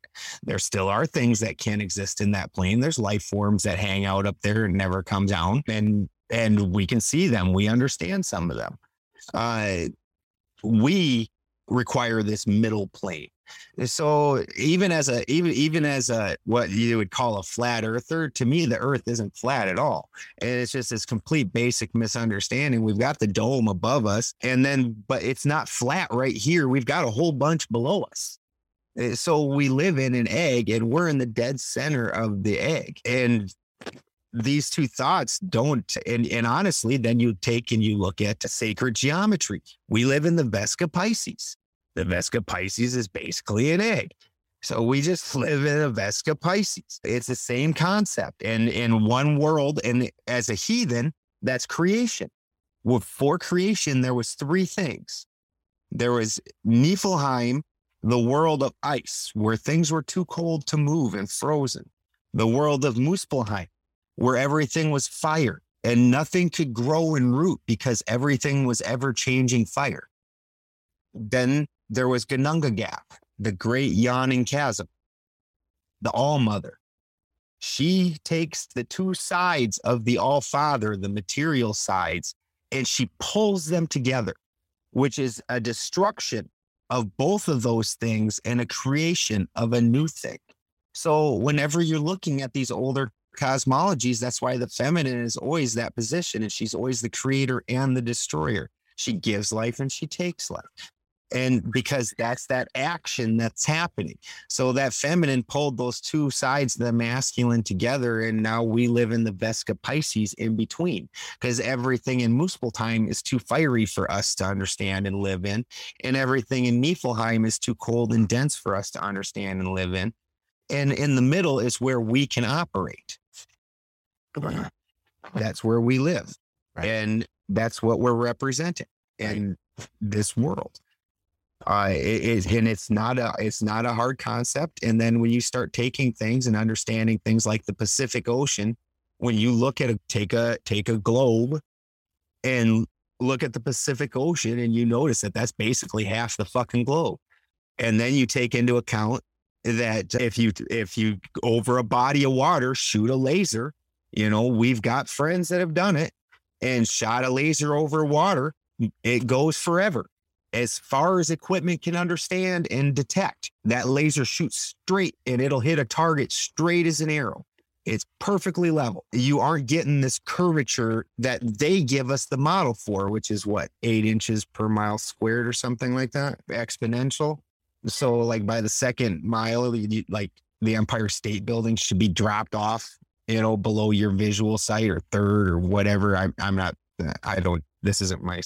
There still are things that can exist in that plane. There's life forms that hang out up there and never come down, and and we can see them. We understand some of them. Uh, we require this middle plane. So even as a even even as a what you would call a flat earther, to me the earth isn't flat at all. And it's just this complete basic misunderstanding. We've got the dome above us, and then but it's not flat right here. We've got a whole bunch below us. Uh, So we live in an egg and we're in the dead center of the egg. And these two thoughts don't and, and honestly then you take and you look at sacred geometry. We live in the vesica piscis. The vesica piscis is basically an egg. So we just *laughs* live in a vesica piscis. It's the same concept and in one world and as a heathen that's creation. Well, for creation there was three things. There was niflheim the world of ice where things were too cold to move and frozen. The world of muspelheim where everything was fire and nothing could grow and root because everything was ever changing fire. Then there was Ginnungagap, the great yawning chasm, the All Mother. She takes the two sides of the All Father, the material sides, and she pulls them together, which is a destruction of both of those things and a creation of a new thing. So, whenever you're looking at these older cosmologies, that's why the feminine is always that position, and she's always the creator and the destroyer. She gives life and she takes life. And because that's that action that's happening. So that feminine pulled those two sides the masculine together. And now we live in the Vesica Piscis in between because everything in Muspelheim is too fiery for us to understand and live in. And everything in Niflheim is too cold and dense for us to understand and live in. And in the middle is where we can operate. That's where we live. Right. And that's what we're representing in this world. Uh, it is, and it's not a, it's not a hard concept. And then when you start taking things and understanding things like the Pacific Ocean, when you look at a, take a, take a globe and look at the Pacific Ocean and you notice that that's basically half the fucking globe. And then you take into account that if you, if you over a body of water, shoot a laser, you know, we've got friends that have done it and shot a laser over water. It goes forever as far as equipment can understand and detect, that laser shoots straight and it'll hit a target straight as an arrow. It's perfectly level. You aren't getting this curvature that they give us the model for, which is what, eight inches per mile squared or something like that, exponential. So, like by the second mile, like the Empire State Building should be dropped off, you know, below your visual sight or third or whatever. I'm, I'm not, uh, I don't, this isn't my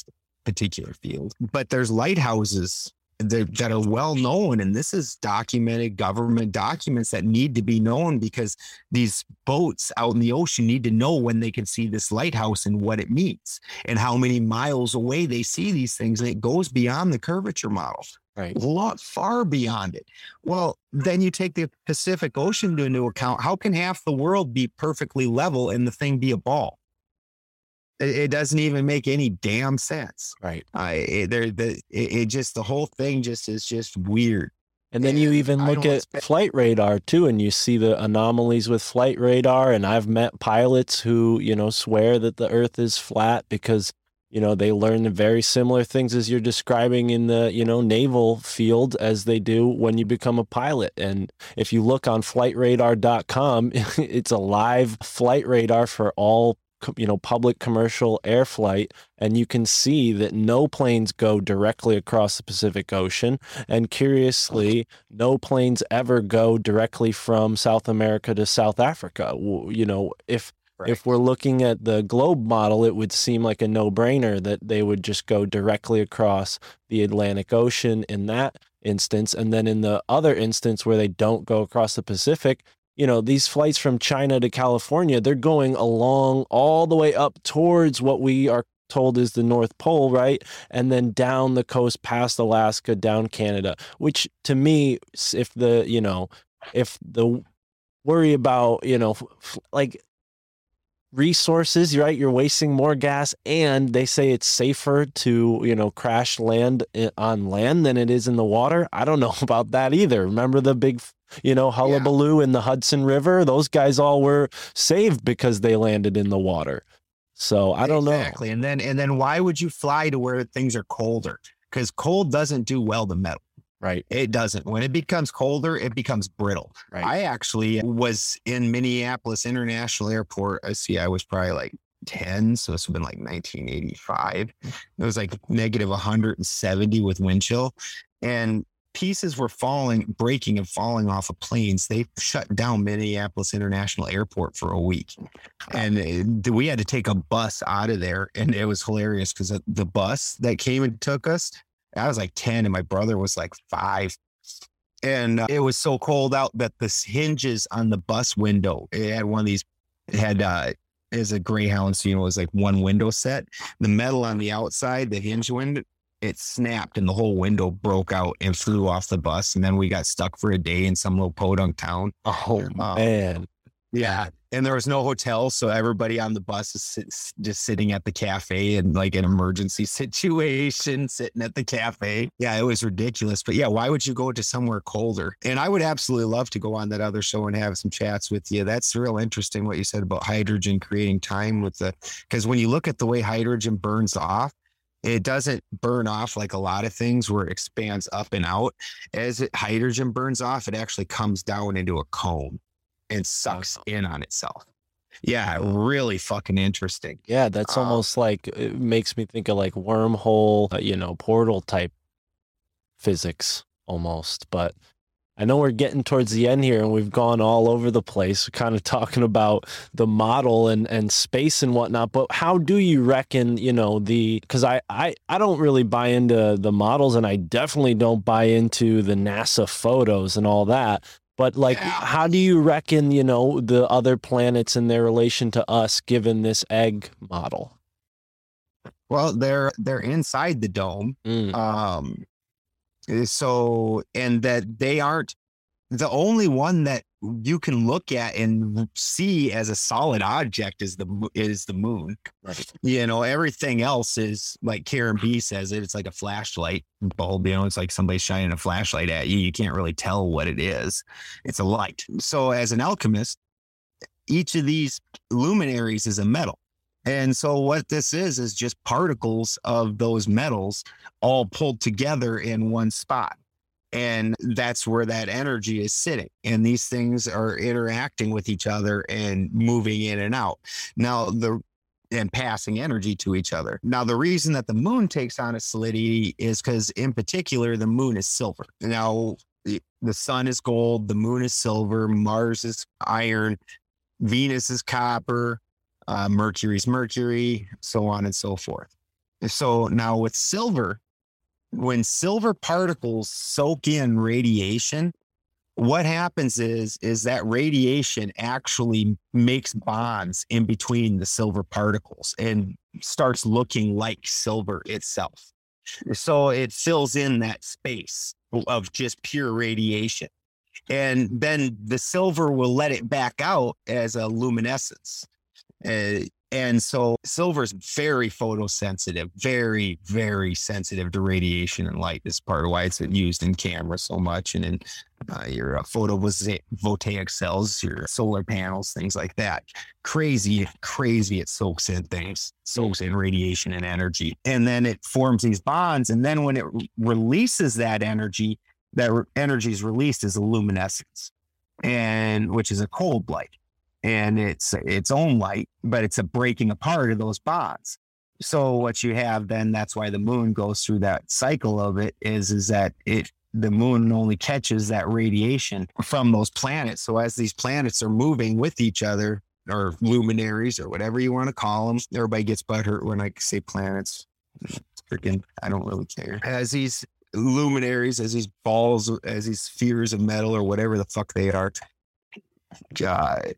particular field. But there's lighthouses that, that are well known, and this is documented government documents that need to be known because these boats out in the ocean need to know when they can see this lighthouse and what it means and how many miles away they see these things. And it goes beyond the curvature model. Right. A lot far beyond it. Well, then you take the Pacific Ocean into account. How can half the world be perfectly level and the thing be a ball? It, it doesn't even make any damn sense. Right. I it, there the it, it just the whole thing just is just weird. And then you even look at expect- flight radar too, and you see the anomalies with flight radar. And I've met pilots who, you know, swear that the earth is flat because, you know, they learn very similar things as you're describing in the, you know, naval field as they do when you become a pilot. And if you look on flightradar.com, *laughs* it's a live flight radar for all, you know, public commercial air flight. And you can see that no planes go directly across the Pacific Ocean. And curiously, no planes ever go directly from South America to South Africa. You know, if if we're looking at the globe model, it would seem like a no-brainer that they would just go directly across the Atlantic Ocean in that instance, and then in the other instance where they don't go across the Pacific, you know, these flights from China to California, they're going along all the way up towards what we are told is the North Pole, right? And then down the coast past Alaska, down Canada, which to me, if the, you know, if the worry about, you know, like resources, right? You're wasting more gas, and they say it's safer to, you know, crash land eh, on land than it is in the water. I don't know *laughs* about that either. Remember the big, you know, hullabaloo in the Hudson River? Those guys all were saved because they landed in the water. So I don't know. exactly. And then and then why would you fly to where things are colder? Because cold doesn't do well to metal. Right. It doesn't. When it becomes colder, it becomes brittle. Right. I actually was in Minneapolis International Airport. I see I was probably like 10, so this would have been like 1985. It was like negative 170 with wind chill. And pieces were falling, breaking and falling off of planes. They shut down Minneapolis International Airport for a week. And it- we had to take a bus out of there. And it was hilarious because the bus that came and took us, I was like 10 and my brother was like five. And uh, it was so cold out that the hinges on the bus window, it had one of these, it had, uh, is a Greyhound, so you know, it was like one window set. The metal on the outside, the hinge window, it snapped and the whole window broke out and flew off the bus. And then we got stuck for a day in some little podunk town. Oh Uh, man. Yeah. And there was no hotel. So everybody on the bus is sit, just sitting at the cafe in like an emergency *laughs* situation, sitting at the cafe. Yeah, it was ridiculous. But yeah, why would you go to somewhere colder? And I would absolutely love to go on that other show and have some chats with you. That's real interesting what you said about hydrogen creating time with the, because when you look at the way hydrogen burns off, it doesn't burn off like a lot of things where it expands up and out. As it, hydrogen burns off, it actually comes down into a cone and sucks in on itself. Yeah, really fucking interesting. Yeah, that's Um, almost like it makes me think of like wormhole, uh, you know, portal type physics almost. But I know we're getting towards the end here and we've gone all over the place, kind of talking about the model and, and space and whatnot. But how do you reckon, you know, the because I, I, I don't really buy into the models and I definitely don't buy into the NASA photos and all that. But like, Yeah. how do you reckon, you know, the other planets in their relation to us given this egg model? Well, they're they're inside the dome. Mm, Um eh, so and that they aren't the only one that you can look at and see as a solid object is the is the moon. right. You know, everything else is like Karen B says it, it's like a flashlight bulb. You know, it's like somebody shining a flashlight at you. You can't really tell what it is. It's a light. So, as an alchemist, each of these luminaries is a metal. And so, what this is, is just particles of those metals all pulled together in one spot. And that's where that energy is sitting. And these things are interacting with each other and moving in and out. Now, the and passing energy to each other. Now, the reason that the moon takes on a solidity is because, in particular, the moon is silver. Now, the, the sun is gold, the moon is silver, Mars is iron, Venus is copper, uh, Mercury's mercury, so on and so forth. So now with silver, when silver particles soak in radiation, what happens is is that radiation actually makes bonds in between the silver particles and starts looking like silver itself. So it fills in that space of just pure radiation. And then the silver will let it back out as a luminescence. Uh, and so silver is very photosensitive, very, very sensitive to radiation and light. This is part of why it's used in cameras so much and in uh, your uh, photovoltaic cells, your solar panels, things like that. Crazy, crazy. It soaks in things, soaks in radiation and energy. And then it forms these bonds. And then when it re- releases that energy, that re- energy is released as a luminescence, and which is a cold light and it's its own light, but it's a breaking apart of those bonds. So what you have then, that's why the moon goes through that cycle of it is, is that it, the moon only catches that radiation from those planets. So as these planets are moving with each other or luminaries or whatever you want to call them, everybody gets butthurt when I say planets. Freaking, I don't really care. As these luminaries, as these balls, as these spheres of metal or whatever the fuck they are, God,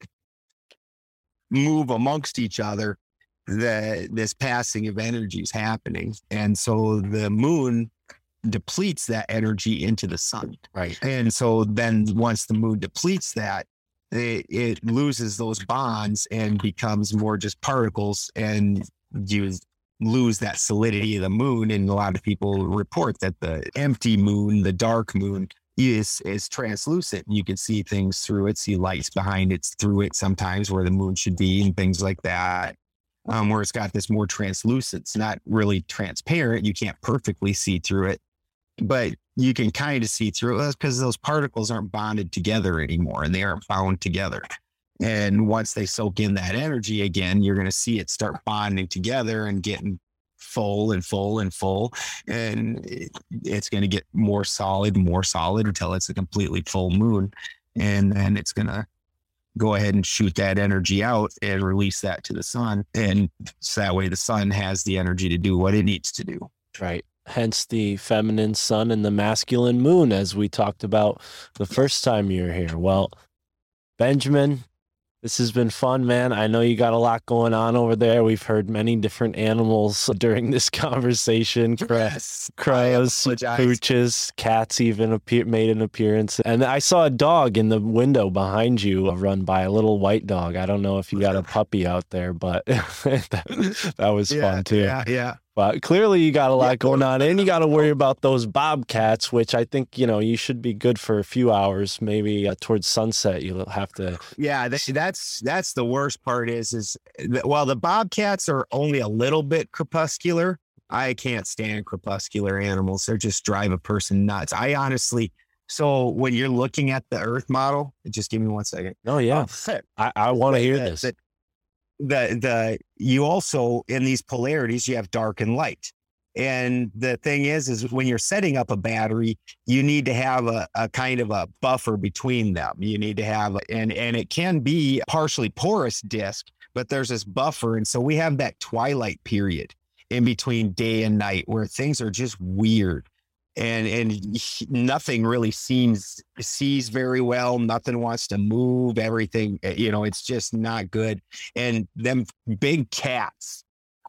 move amongst each other, the this passing of energy is happening, and so the moon depletes that energy into the sun. Right. And so then once the moon depletes that, it, it loses those bonds and becomes more just particles, and you lose that solidity of the moon. And a lot of people report that the empty moon, the dark moon, is is translucent. You can see things through it, see lights behind it, through it sometimes where the moon should be, and things like that. Um, where it's got this more translucent, it's not really transparent. You can't perfectly see through it, but you can kind of see through it because those particles aren't bonded together anymore and they aren't bound together. And once they soak in that energy again, you're going to see it start bonding together and getting full and full and full. And it, it's going to get more solid, more solid until it's a completely full moon. And then it's going to go ahead and shoot that energy out and release that to the sun. And so that way the sun has the energy to do what it needs to do. Right. Hence the feminine sun and the masculine moon, as we talked about the first time you were here. Well, Benjamin, this has been fun, man. I know you got a lot going on over there. We've heard many different animals *laughs* during this conversation. *laughs* Yes. Crows, *laughs* apologize. pooches, cats even appear- made an appearance. And I saw a dog in the window behind you uh, run by, a little white dog. I don't know if you got a puppy out there, but that, that was Yeah, fun too. yeah, yeah. But clearly, you got a lot going on, and you got to worry about those bobcats, which I think you know you should be good for a few hours. Maybe uh, towards sunset, you'll have to. Yeah, that, that's that's the worst part is is that while the bobcats are only a little bit crepuscular, I can't stand crepuscular animals. They just drive a person nuts. I honestly, so when you're looking at the Earth model, just give me one second. Oh yeah, Oh, *laughs* I, I want to hear the- this. The, the the you also in these polarities you have dark and light. And the thing is, is when you're setting up a battery, you need to have a, a kind of a buffer between them. You need to have, and and it can be partially porous disc, but there's this buffer, and so we have that twilight period in between day and night where things are just weird, and and nothing really seems sees very well. Nothing wants to move. Everything, eh, you know, it's just not good. And them big cats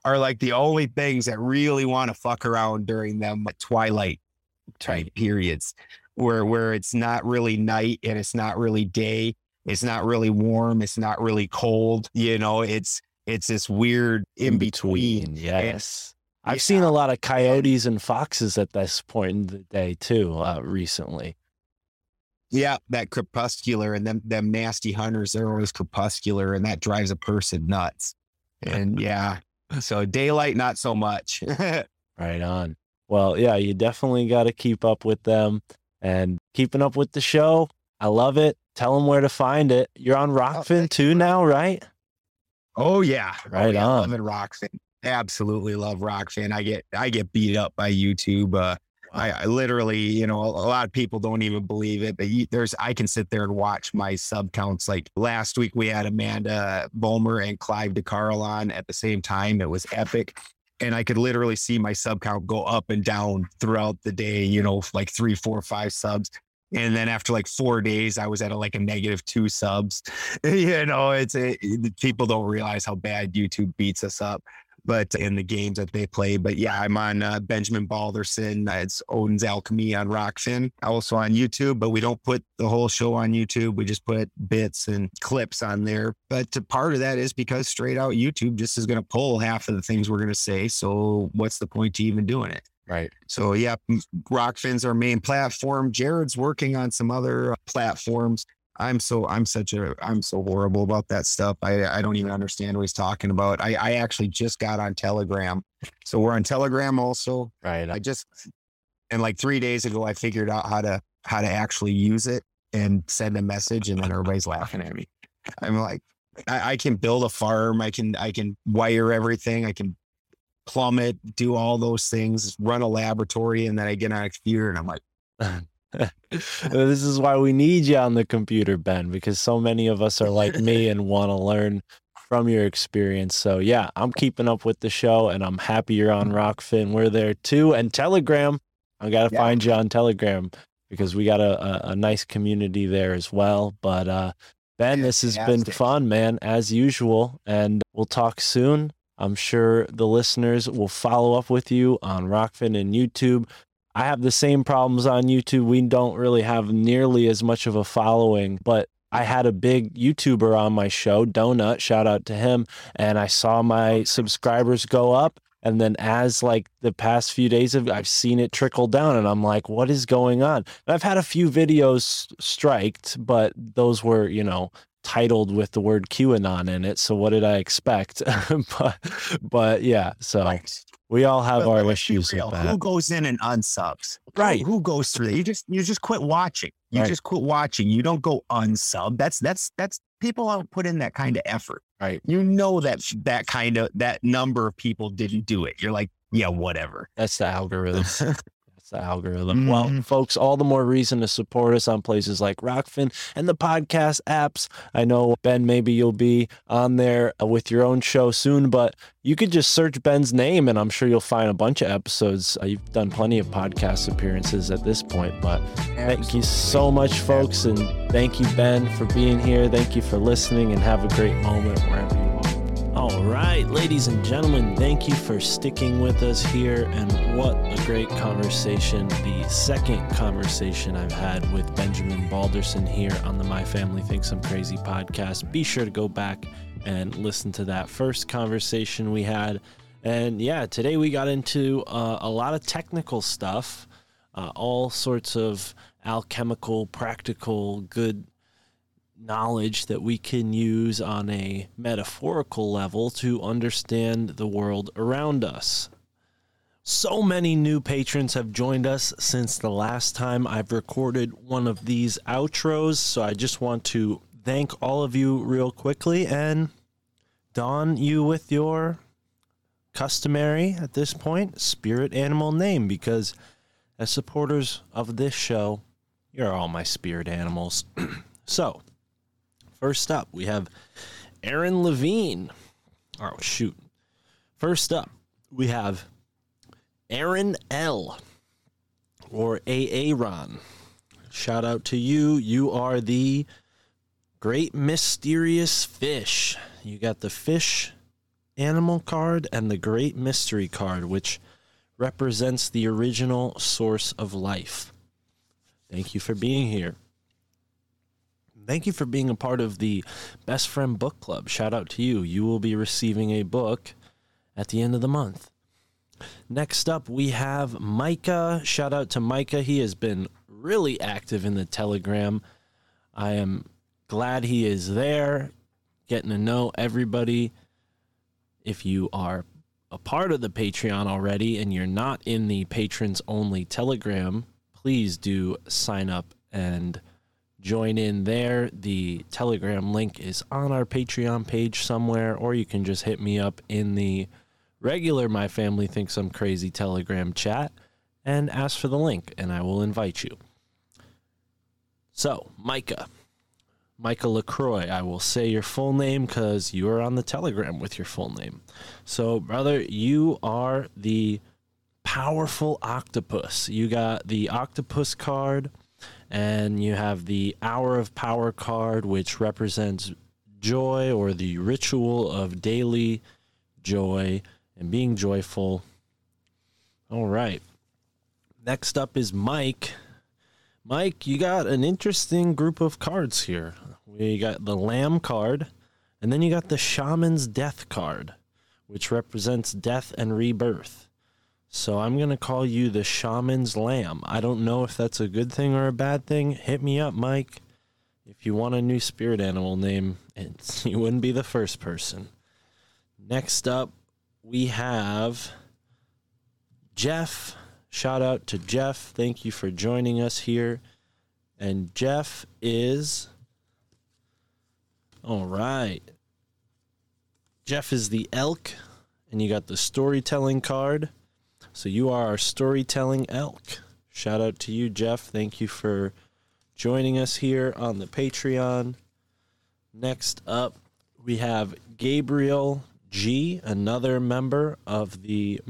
are like the only things that really want to fuck around during them twilight type periods where where it's not really night and it's not really day it's not really warm it's not really cold you know it's it's this weird in between yes. I've seen a lot of coyotes and foxes at this point in the day too. Uh, recently, yeah that crepuscular and them them nasty hunters they're always crepuscular and that drives a person nuts and *laughs* yeah so daylight not so much *laughs* right on. Well, yeah, you definitely got to keep up with them and keeping up with the show. I love it. Tell them where to find it. You're on Rokfin thank too now, right? Oh yeah, Right oh, yeah. on. Loving Rokfin. Absolutely love Rokfin. I get I get beat up by YouTube. Uh, I, I literally, you know, a, a lot of people don't even believe it, but you, there's I can sit there and watch my sub counts. Like last week, we had Amanda Bulmer and Clive de Carle on at the same time. It was epic. And I could literally see my sub count go up and down throughout the day, you know, like three, four, five subs. And then after like four days, I was at a, like a negative two subs. *laughs* you know, it's a, people don't realize how bad YouTube beats us up, but in the games that they play. But yeah, I'm on uh, Benjamin Balderson. It's Odin's Alchemy on Rokfin, also on YouTube. But we don't put the whole show on YouTube. We just put bits and clips on there. But part of that is because straight out YouTube just is going to pull half of the things we're going to say. So what's the point to even doing it? Right. So yeah, Rokfin's our main platform. Jared's working on some other uh, platforms. I'm so I'm such a I'm so horrible about that stuff. I I don't even understand what he's talking about. I I actually just got on Telegram, so we're on Telegram also. Right. I just and like three days ago, I figured out how to how to actually use it and send a message, and then everybody's laughing at me. I'm like, I, I can build a farm. I can I can wire everything. I can plummet, do all those things, run a laboratory, and then I get on a computer and I'm like, *laughs* this is why we need you on the computer, Ben, because so many of us are like me and want to learn from your experience. So yeah, I'm keeping up with the show and I'm happy you're on Rokfin. We're there too. And Telegram. I gotta Yeah. find you on Telegram because we got a, a, a nice community there as well. But uh Ben, this has been fun, man, as usual. And we'll talk soon. I'm sure the listeners will follow up with you on Rokfin and YouTube. I have the same problems on YouTube. We don't really have nearly as much of a following, but I had a big YouTuber on my show, Donut, shout out to him, and I saw my subscribers go up. And then as like the past few days of I've seen it trickle down and I'm like, what is going on? And I've had a few videos striked, but those were, you know, titled with the word QAnon in it. So what did I expect? *laughs* but but yeah, so Right. we all have But our issues with Who goes in and unsubs? Who- Right. Who, goes through that? You just you just quit watching. You Right. just quit watching. You don't go unsub. That's that's that's people don't put in that kind of effort. Right. You know that that kind of that number of people didn't do it. You're like, yeah, whatever. That's the algorithm. *laughs* The algorithm. Well, Mhm. folks, all the more reason to support us on places like Rokfin and the podcast apps. I know, Ben, maybe you'll be on there uh, with your own show soon, but you could just search Ben's name and I'm sure you'll find a bunch of episodes. Uh, you've done plenty of podcast appearances at this point, but thank you so much, folks. And thank you, Ben, for being here. Thank you for listening and have a great moment wherever you. All right, ladies and gentlemen, thank you for sticking with us here. And what a great conversation. The second conversation I've had with Benjamin Balderson here on the My Family Thinks I'm Crazy podcast. Be sure to go back and listen to that first conversation we had. And yeah, today we got into uh, a lot of technical stuff, uh, all sorts of alchemical, practical, good knowledge that we can use on a metaphorical level to understand the world around us. So many new patrons have joined us since the last time I've recorded one of these outros, so I just want to thank all of you real quickly and don you with your customary at this point spirit animal name because as supporters of this show, you're all my spirit animals. *clears throat* so, First up, we have Aaron Levine. Oh, shoot. First up, we have Aaron L. or Aaron. Shout out to you. You are the great mysterious fish. You got the fish animal card and the great mystery card, which represents the original source of life. Thank you for being here. Thank you for being a part of the Best Friend Book Club. Shout out to you. You will be receiving a book at the end of the month. Next up, we have Micah. Shout out to Micah. He has been really active in the Telegram. I am glad he is there, getting to know everybody. If you are a part of the Patreon already and you're not in the patrons only Telegram, please do sign up and join in there. The Telegram link is on our Patreon page somewhere, or you can just hit me up in the regular My Family Thinks I'm Crazy Telegram chat and ask for the link, and I will invite you. So, Micah. Micah LaCroix, I will say your full name because you are on the Telegram with your full name. So, brother, you are the powerful octopus. You got the octopus card and you have the Hour of Power card, which represents joy or the ritual of daily joy and being joyful. All right. Next up is Mike. Mike, you got an interesting group of cards here. We got the Lamb card, and then you got the Shaman's Death card, which represents death and rebirth. So I'm going to call you the Shaman's Lamb. I don't know if that's a good thing or a bad thing. Hit me up, Mike. If you want a new spirit animal name, *laughs* you wouldn't be the first person. Next up, we have Jeff. Shout out to Jeff. Thank you for joining us here. And Jeff is. All right. Jeff is the elk, and you got the storytelling card. So you are our storytelling elk. Shout out to you, Jeff. Thank you for joining us here on the Patreon. Next up, we have Gabriel G, another member of the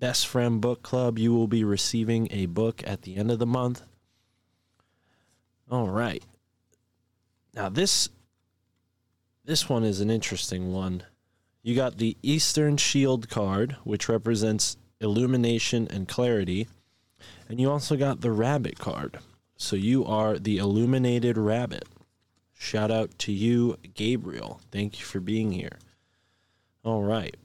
Best Friend Book Club. You will be receiving a book at the end of the month. All right. Now this this one is an interesting one. You got the Eastern Shield card, which represents illumination and clarity, and you also got the Rabbit card. So you are the illuminated rabbit. Shout out to you, Gabriel. Thank you for being here. All right.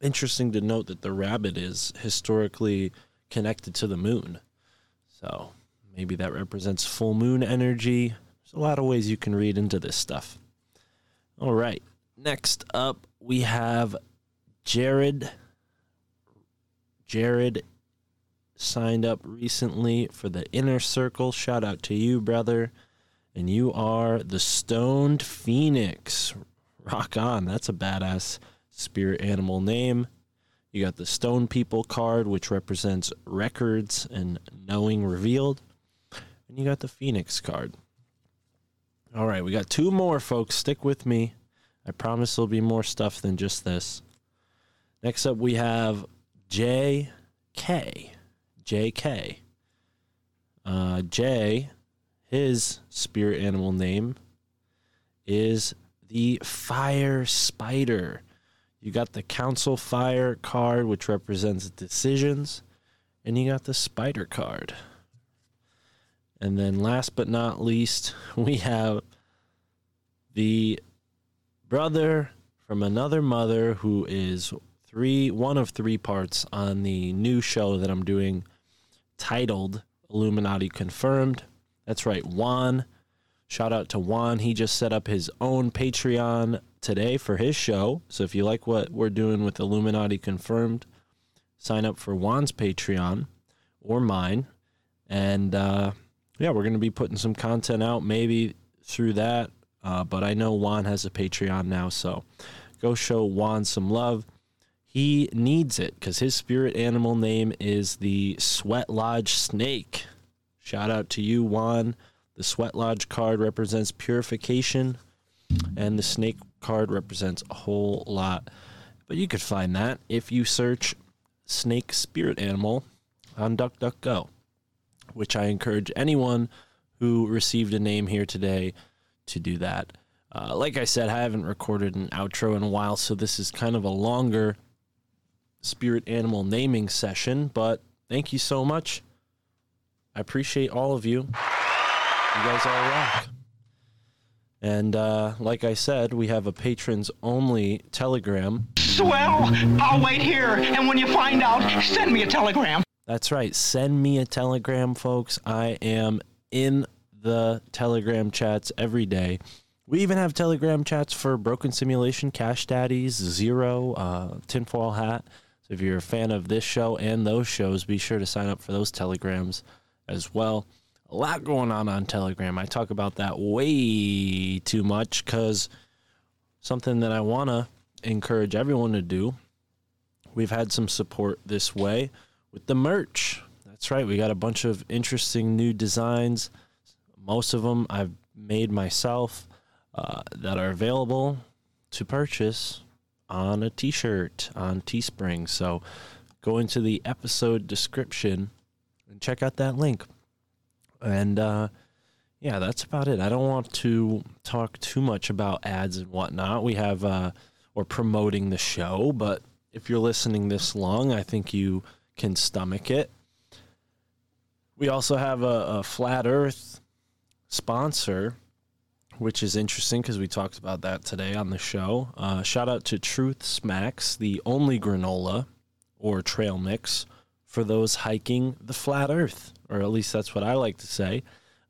Interesting to note that the rabbit is historically connected to the moon. So maybe that represents full moon energy. There's a lot of ways you can read into this stuff. All right. Next up, we have Jared. Jared signed up recently for the inner circle. Shout out to you, brother. And you are the Stoned Phoenix. Rock on. That's a badass spirit animal name. You got the Stone People card, which represents records and knowing revealed. And you got the Phoenix card. All right, we got two more, folks. Stick with me. I promise there'll be more stuff than just this. Next up, we have J.K. J.K. Uh, J, his spirit animal name is the Fire Spider. You got the Council Fire card, which represents decisions, and you got the Spider card. And then last but not least, *laughs* we have the brother from another mother who is three one of three parts on the new show that I'm doing titled Illuminati Confirmed. That's right, Juan. Shout out to Juan. He just set up his own Patreon today for his show. So if you like what we're doing with Illuminati Confirmed, sign up for Juan's Patreon or mine. And uh, yeah, we're going to be putting some content out maybe through that. Uh, but I know Juan has a Patreon now. So go show Juan some love. He needs it because his spirit animal name is the Sweat Lodge Snake. Shout out to you, Juan. The Sweat Lodge card represents purification, and the Snake card represents a whole lot. But you could find that if you search Snake Spirit Animal on DuckDuckGo, which I encourage anyone who received a name here today to do that. Uh, like I said, I haven't recorded an outro in a while, so this is kind of a longer spirit animal naming session, but thank you so much. I appreciate all of you. You guys all rock. And uh, like I said, we have a patrons only telegram. Swell! I'll wait here, and when you find out, send me a telegram. That's right. Send me a telegram, folks. I am in the telegram chats every day. We even have telegram chats for Broken Simulation, Cash Daddies, Zero, uh, Tinfoil Hat. So if you're a fan of this show and those shows, be sure to sign up for those telegrams as well. A lot going on on Telegram. I talk about that way too much because something that I want to encourage everyone to do. We've had some support this way with the merch. That's right. We got a bunch of interesting new designs. Most of them I've made myself uh, that are available to purchase on a t shirt on Teespring. So go into the episode description and check out that link. And uh, yeah, that's about it. I don't want to talk too much about ads and whatnot. We have, uh, or promoting the show, but if you're listening this long, I think you can stomach it. We also have a, a flat earth sponsor, which is interesting because we talked about that today on the show. Uh, shout out to Truth Smacks, the only granola or trail mix for those hiking the flat earth, or at least that's what I like to say.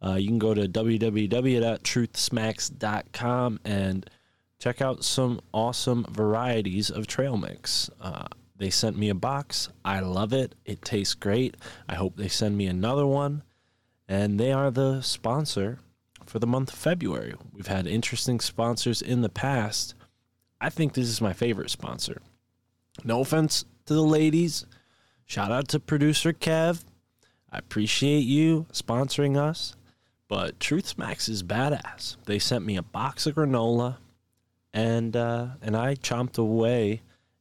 Uh, you can go to www.truthsmacks.com and check out some awesome varieties of trail mix. Uh, they sent me a box. I love it. It tastes great. I hope they send me another one. And they are the sponsor for the month of February. We've had interesting sponsors in the past. I think this is my favorite sponsor. No offense to the ladies. Shout out to producer Kev. I appreciate you sponsoring us. But Truth Smacks is badass. They sent me a box of granola and uh, and I chomped away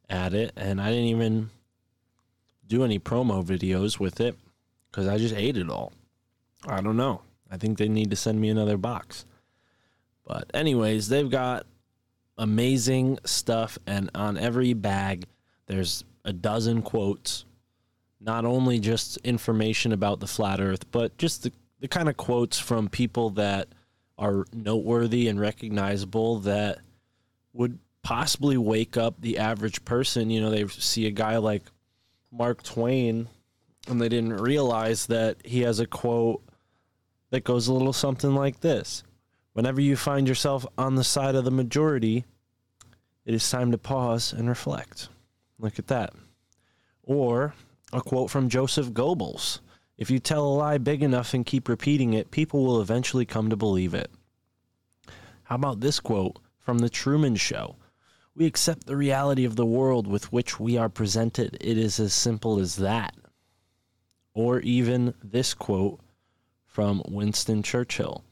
at it and I didn't even do any promo videos with it because I just ate it all. I don't know. I think they need to send me another box. But anyways, they've got amazing stuff and on every bag there's a dozen quotes. Not only just information about the flat earth, but just the, the kind of quotes from people that are noteworthy and recognizable that would possibly wake up the average person. You know, they see a guy like Mark Twain and they didn't realize that he has a quote that goes a little something like this Whenever you find yourself on the side of the majority, it is time to pause and reflect. Look at that. Or a quote from Joseph Goebbels If you tell a lie big enough and keep repeating it, people will eventually come to believe it. How about this quote from The Truman Show? We accept the reality of the world with which we are presented. It is as simple as that. Or even this quote from Winston Churchill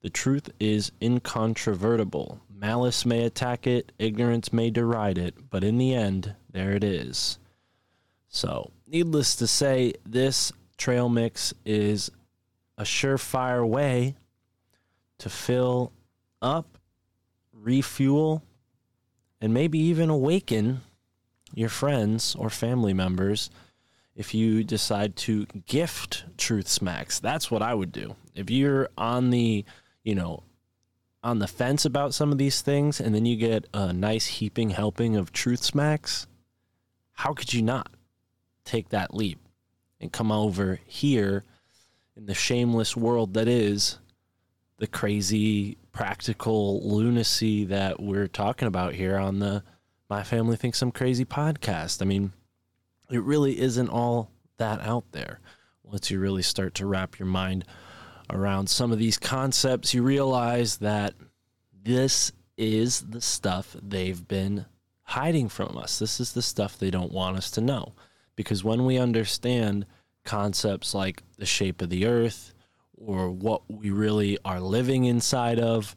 The truth is incontrovertible. Malice may attack it, ignorance may deride it, but in the end, there it is. So, needless to say, this trail mix is a surefire way to fill up, refuel, and maybe even awaken your friends or family members if you decide to gift truth smacks that's what i would do if you're on the you know on the fence about some of these things and then you get a nice heaping helping of truth smacks how could you not take that leap and come over here in the shameless world that is the crazy practical lunacy that we're talking about here on the My Family Thinks I'm Crazy podcast. I mean, it really isn't all that out there. Once you really start to wrap your mind around some of these concepts, you realize that this is the stuff they've been hiding from us. This is the stuff they don't want us to know. Because when we understand concepts like the shape of the earth or what we really are living inside of,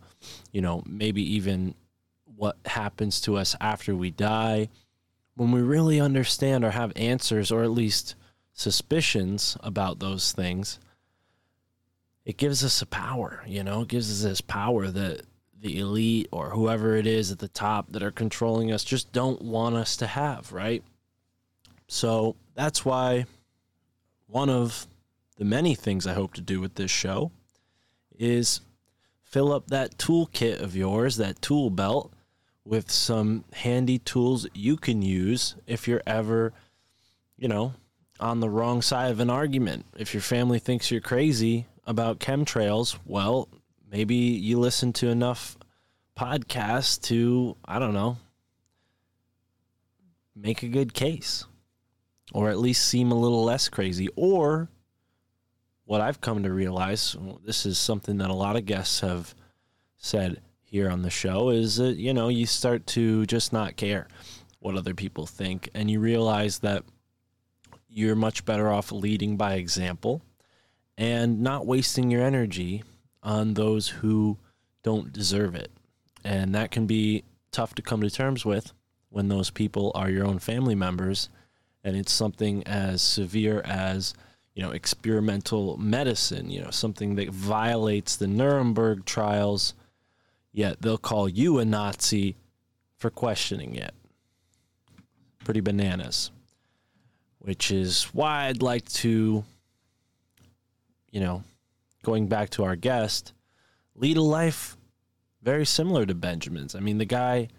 you know, maybe even what happens to us after we die, when we really understand or have answers or at least suspicions about those things, it gives us a power, you know, it gives us this power that the elite or whoever it is at the top that are controlling us just don't want us to have, right? So that's why one of the many things I hope to do with this show is fill up that toolkit of yours, that tool belt, with some handy tools you can use if you're ever, you know, on the wrong side of an argument. If your family thinks you're crazy about chemtrails, well, maybe you listen to enough podcasts to, I don't know, make a good case or at least seem a little less crazy. Or what I've come to realize, this is something that a lot of guests have said here on the show, is that, you know, you start to just not care what other people think and you realize that you're much better off leading by example and not wasting your energy on those who don't deserve it. And that can be tough to come to terms with when those people are your own family members and it's something as severe as you know experimental medicine you know something that violates the Nuremberg trials yet. They'll call you a Nazi for questioning it. Pretty bananas. Which is why I'd like to you know going back to our guest lead a life very similar to Benjamin's. I mean the guy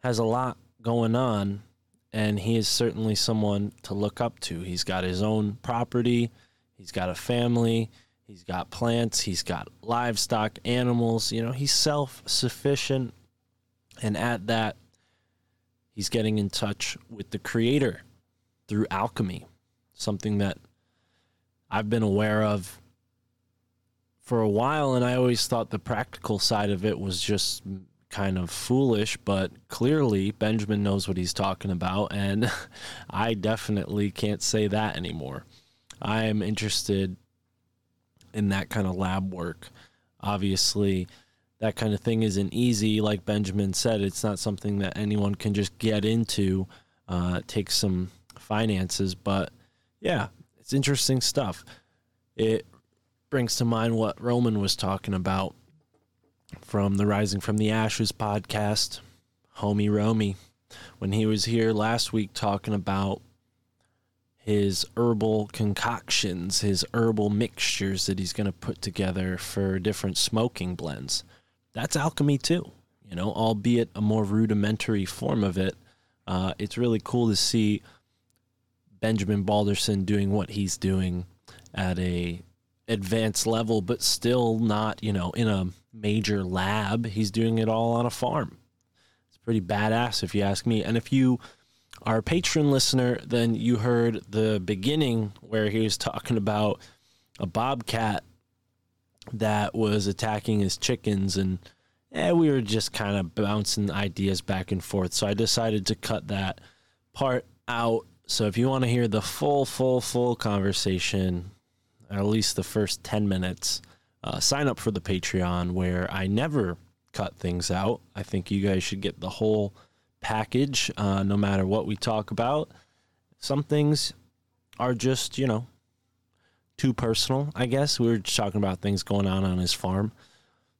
has a lot going on and he is certainly someone to look up to. He's got his own property, he's got a family, he's got plants, he's got livestock, animals. You know, he's self sufficient. And at that, he's getting in touch with the creator through alchemy, something that I've been aware of for a while. And I always thought the practical side of it was just kind of foolish, but clearly Benjamin knows what he's talking about, and *laughs* I definitely can't say that anymore. I am interested in that kind of lab work. Obviously, that kind of thing isn't easy. Like Benjamin said, it's not something that anyone can just get into. Uh, it takes some finances, but yeah, it's interesting stuff. It brings to mind what Roman was talking about from the Rising from the Ashes podcast, homie Romy, when he was here last week talking about his herbal concoctions, his herbal mixtures that he's going to put together for different smoking blends. That's alchemy too, you know, albeit a more rudimentary form of it. Uh, it's really cool to see Benjamin Balderson doing what he's doing at a advanced level, but still not, you know, in a major lab. He's doing it all on a farm. It's pretty badass if you ask me. And if you a patron listener, then you heard the beginning where he was talking about a bobcat that was attacking his chickens and eh, we were just kind of bouncing ideas back and forth. So I decided to cut that part out. So if you want to hear the full, full, full conversation, at least the first 10 minutes, uh, sign up for the Patreon where I never cut things out. I think you guys should get the whole package uh, no matter what we talk about. Some things are just, you know, too personal, I guess. We were just talking about things going on on his farm.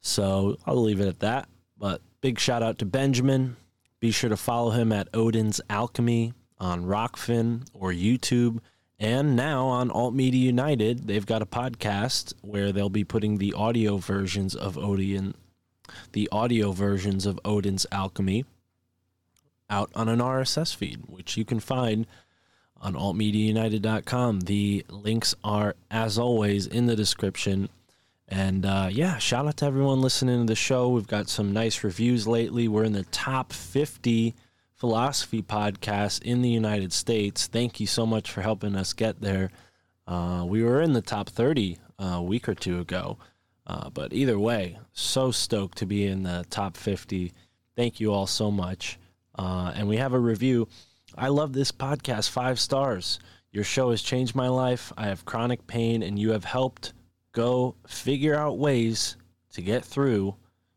So I'll leave it at that. But big shout out to Benjamin. Be sure to follow him at Odin's Alchemy on Rokfin or YouTube. And now on Alt Media United, they've got a podcast where they'll be putting the audio versions of Odin, the audio versions of Odin's Alchemy out on an RSS feed, which you can find on altmediaunited.com. The links are, as always, in the description. And uh, yeah, shout out to everyone listening to the show. We've got some nice reviews lately. We're in the top 50 philosophy podcasts in the United States. Thank you so much for helping us get there. Uh, we were in the top 30 uh, a week or two ago. Uh, but either way, so stoked to be in the top 50. Thank you all so much. Uh, and we have a review. I love this podcast, five stars. Your show has changed my life. I have chronic pain, and you have helped go figure out ways to get through.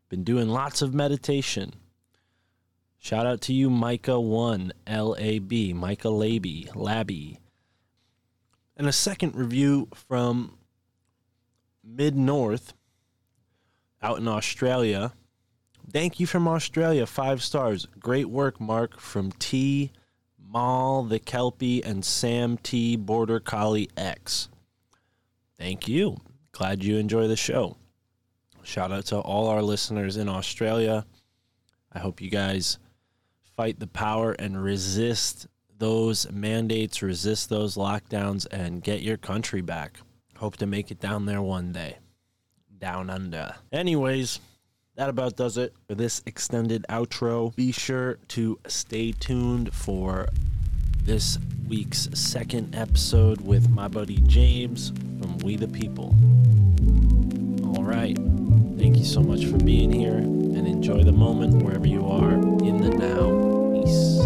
Been doing lots of meditation. Shout out to you, Micah1, L A B, Micah Laby, Labby. And a second review from Mid North out in Australia. Thank you from Australia. Five stars. Great work, Mark. From T. Mall, the Kelpie, and Sam T. Border Collie X. Thank you. Glad you enjoy the show. Shout out to all our listeners in Australia. I hope you guys fight the power and resist those mandates, resist those lockdowns, and get your country back. Hope to make it down there one day. Down under. Anyways, that about does it for this extended outro. Be sure to stay tuned for this week's second episode with my buddy James from We the People. All right. Thank you so much for being here and enjoy the moment wherever you are in the now. Peace.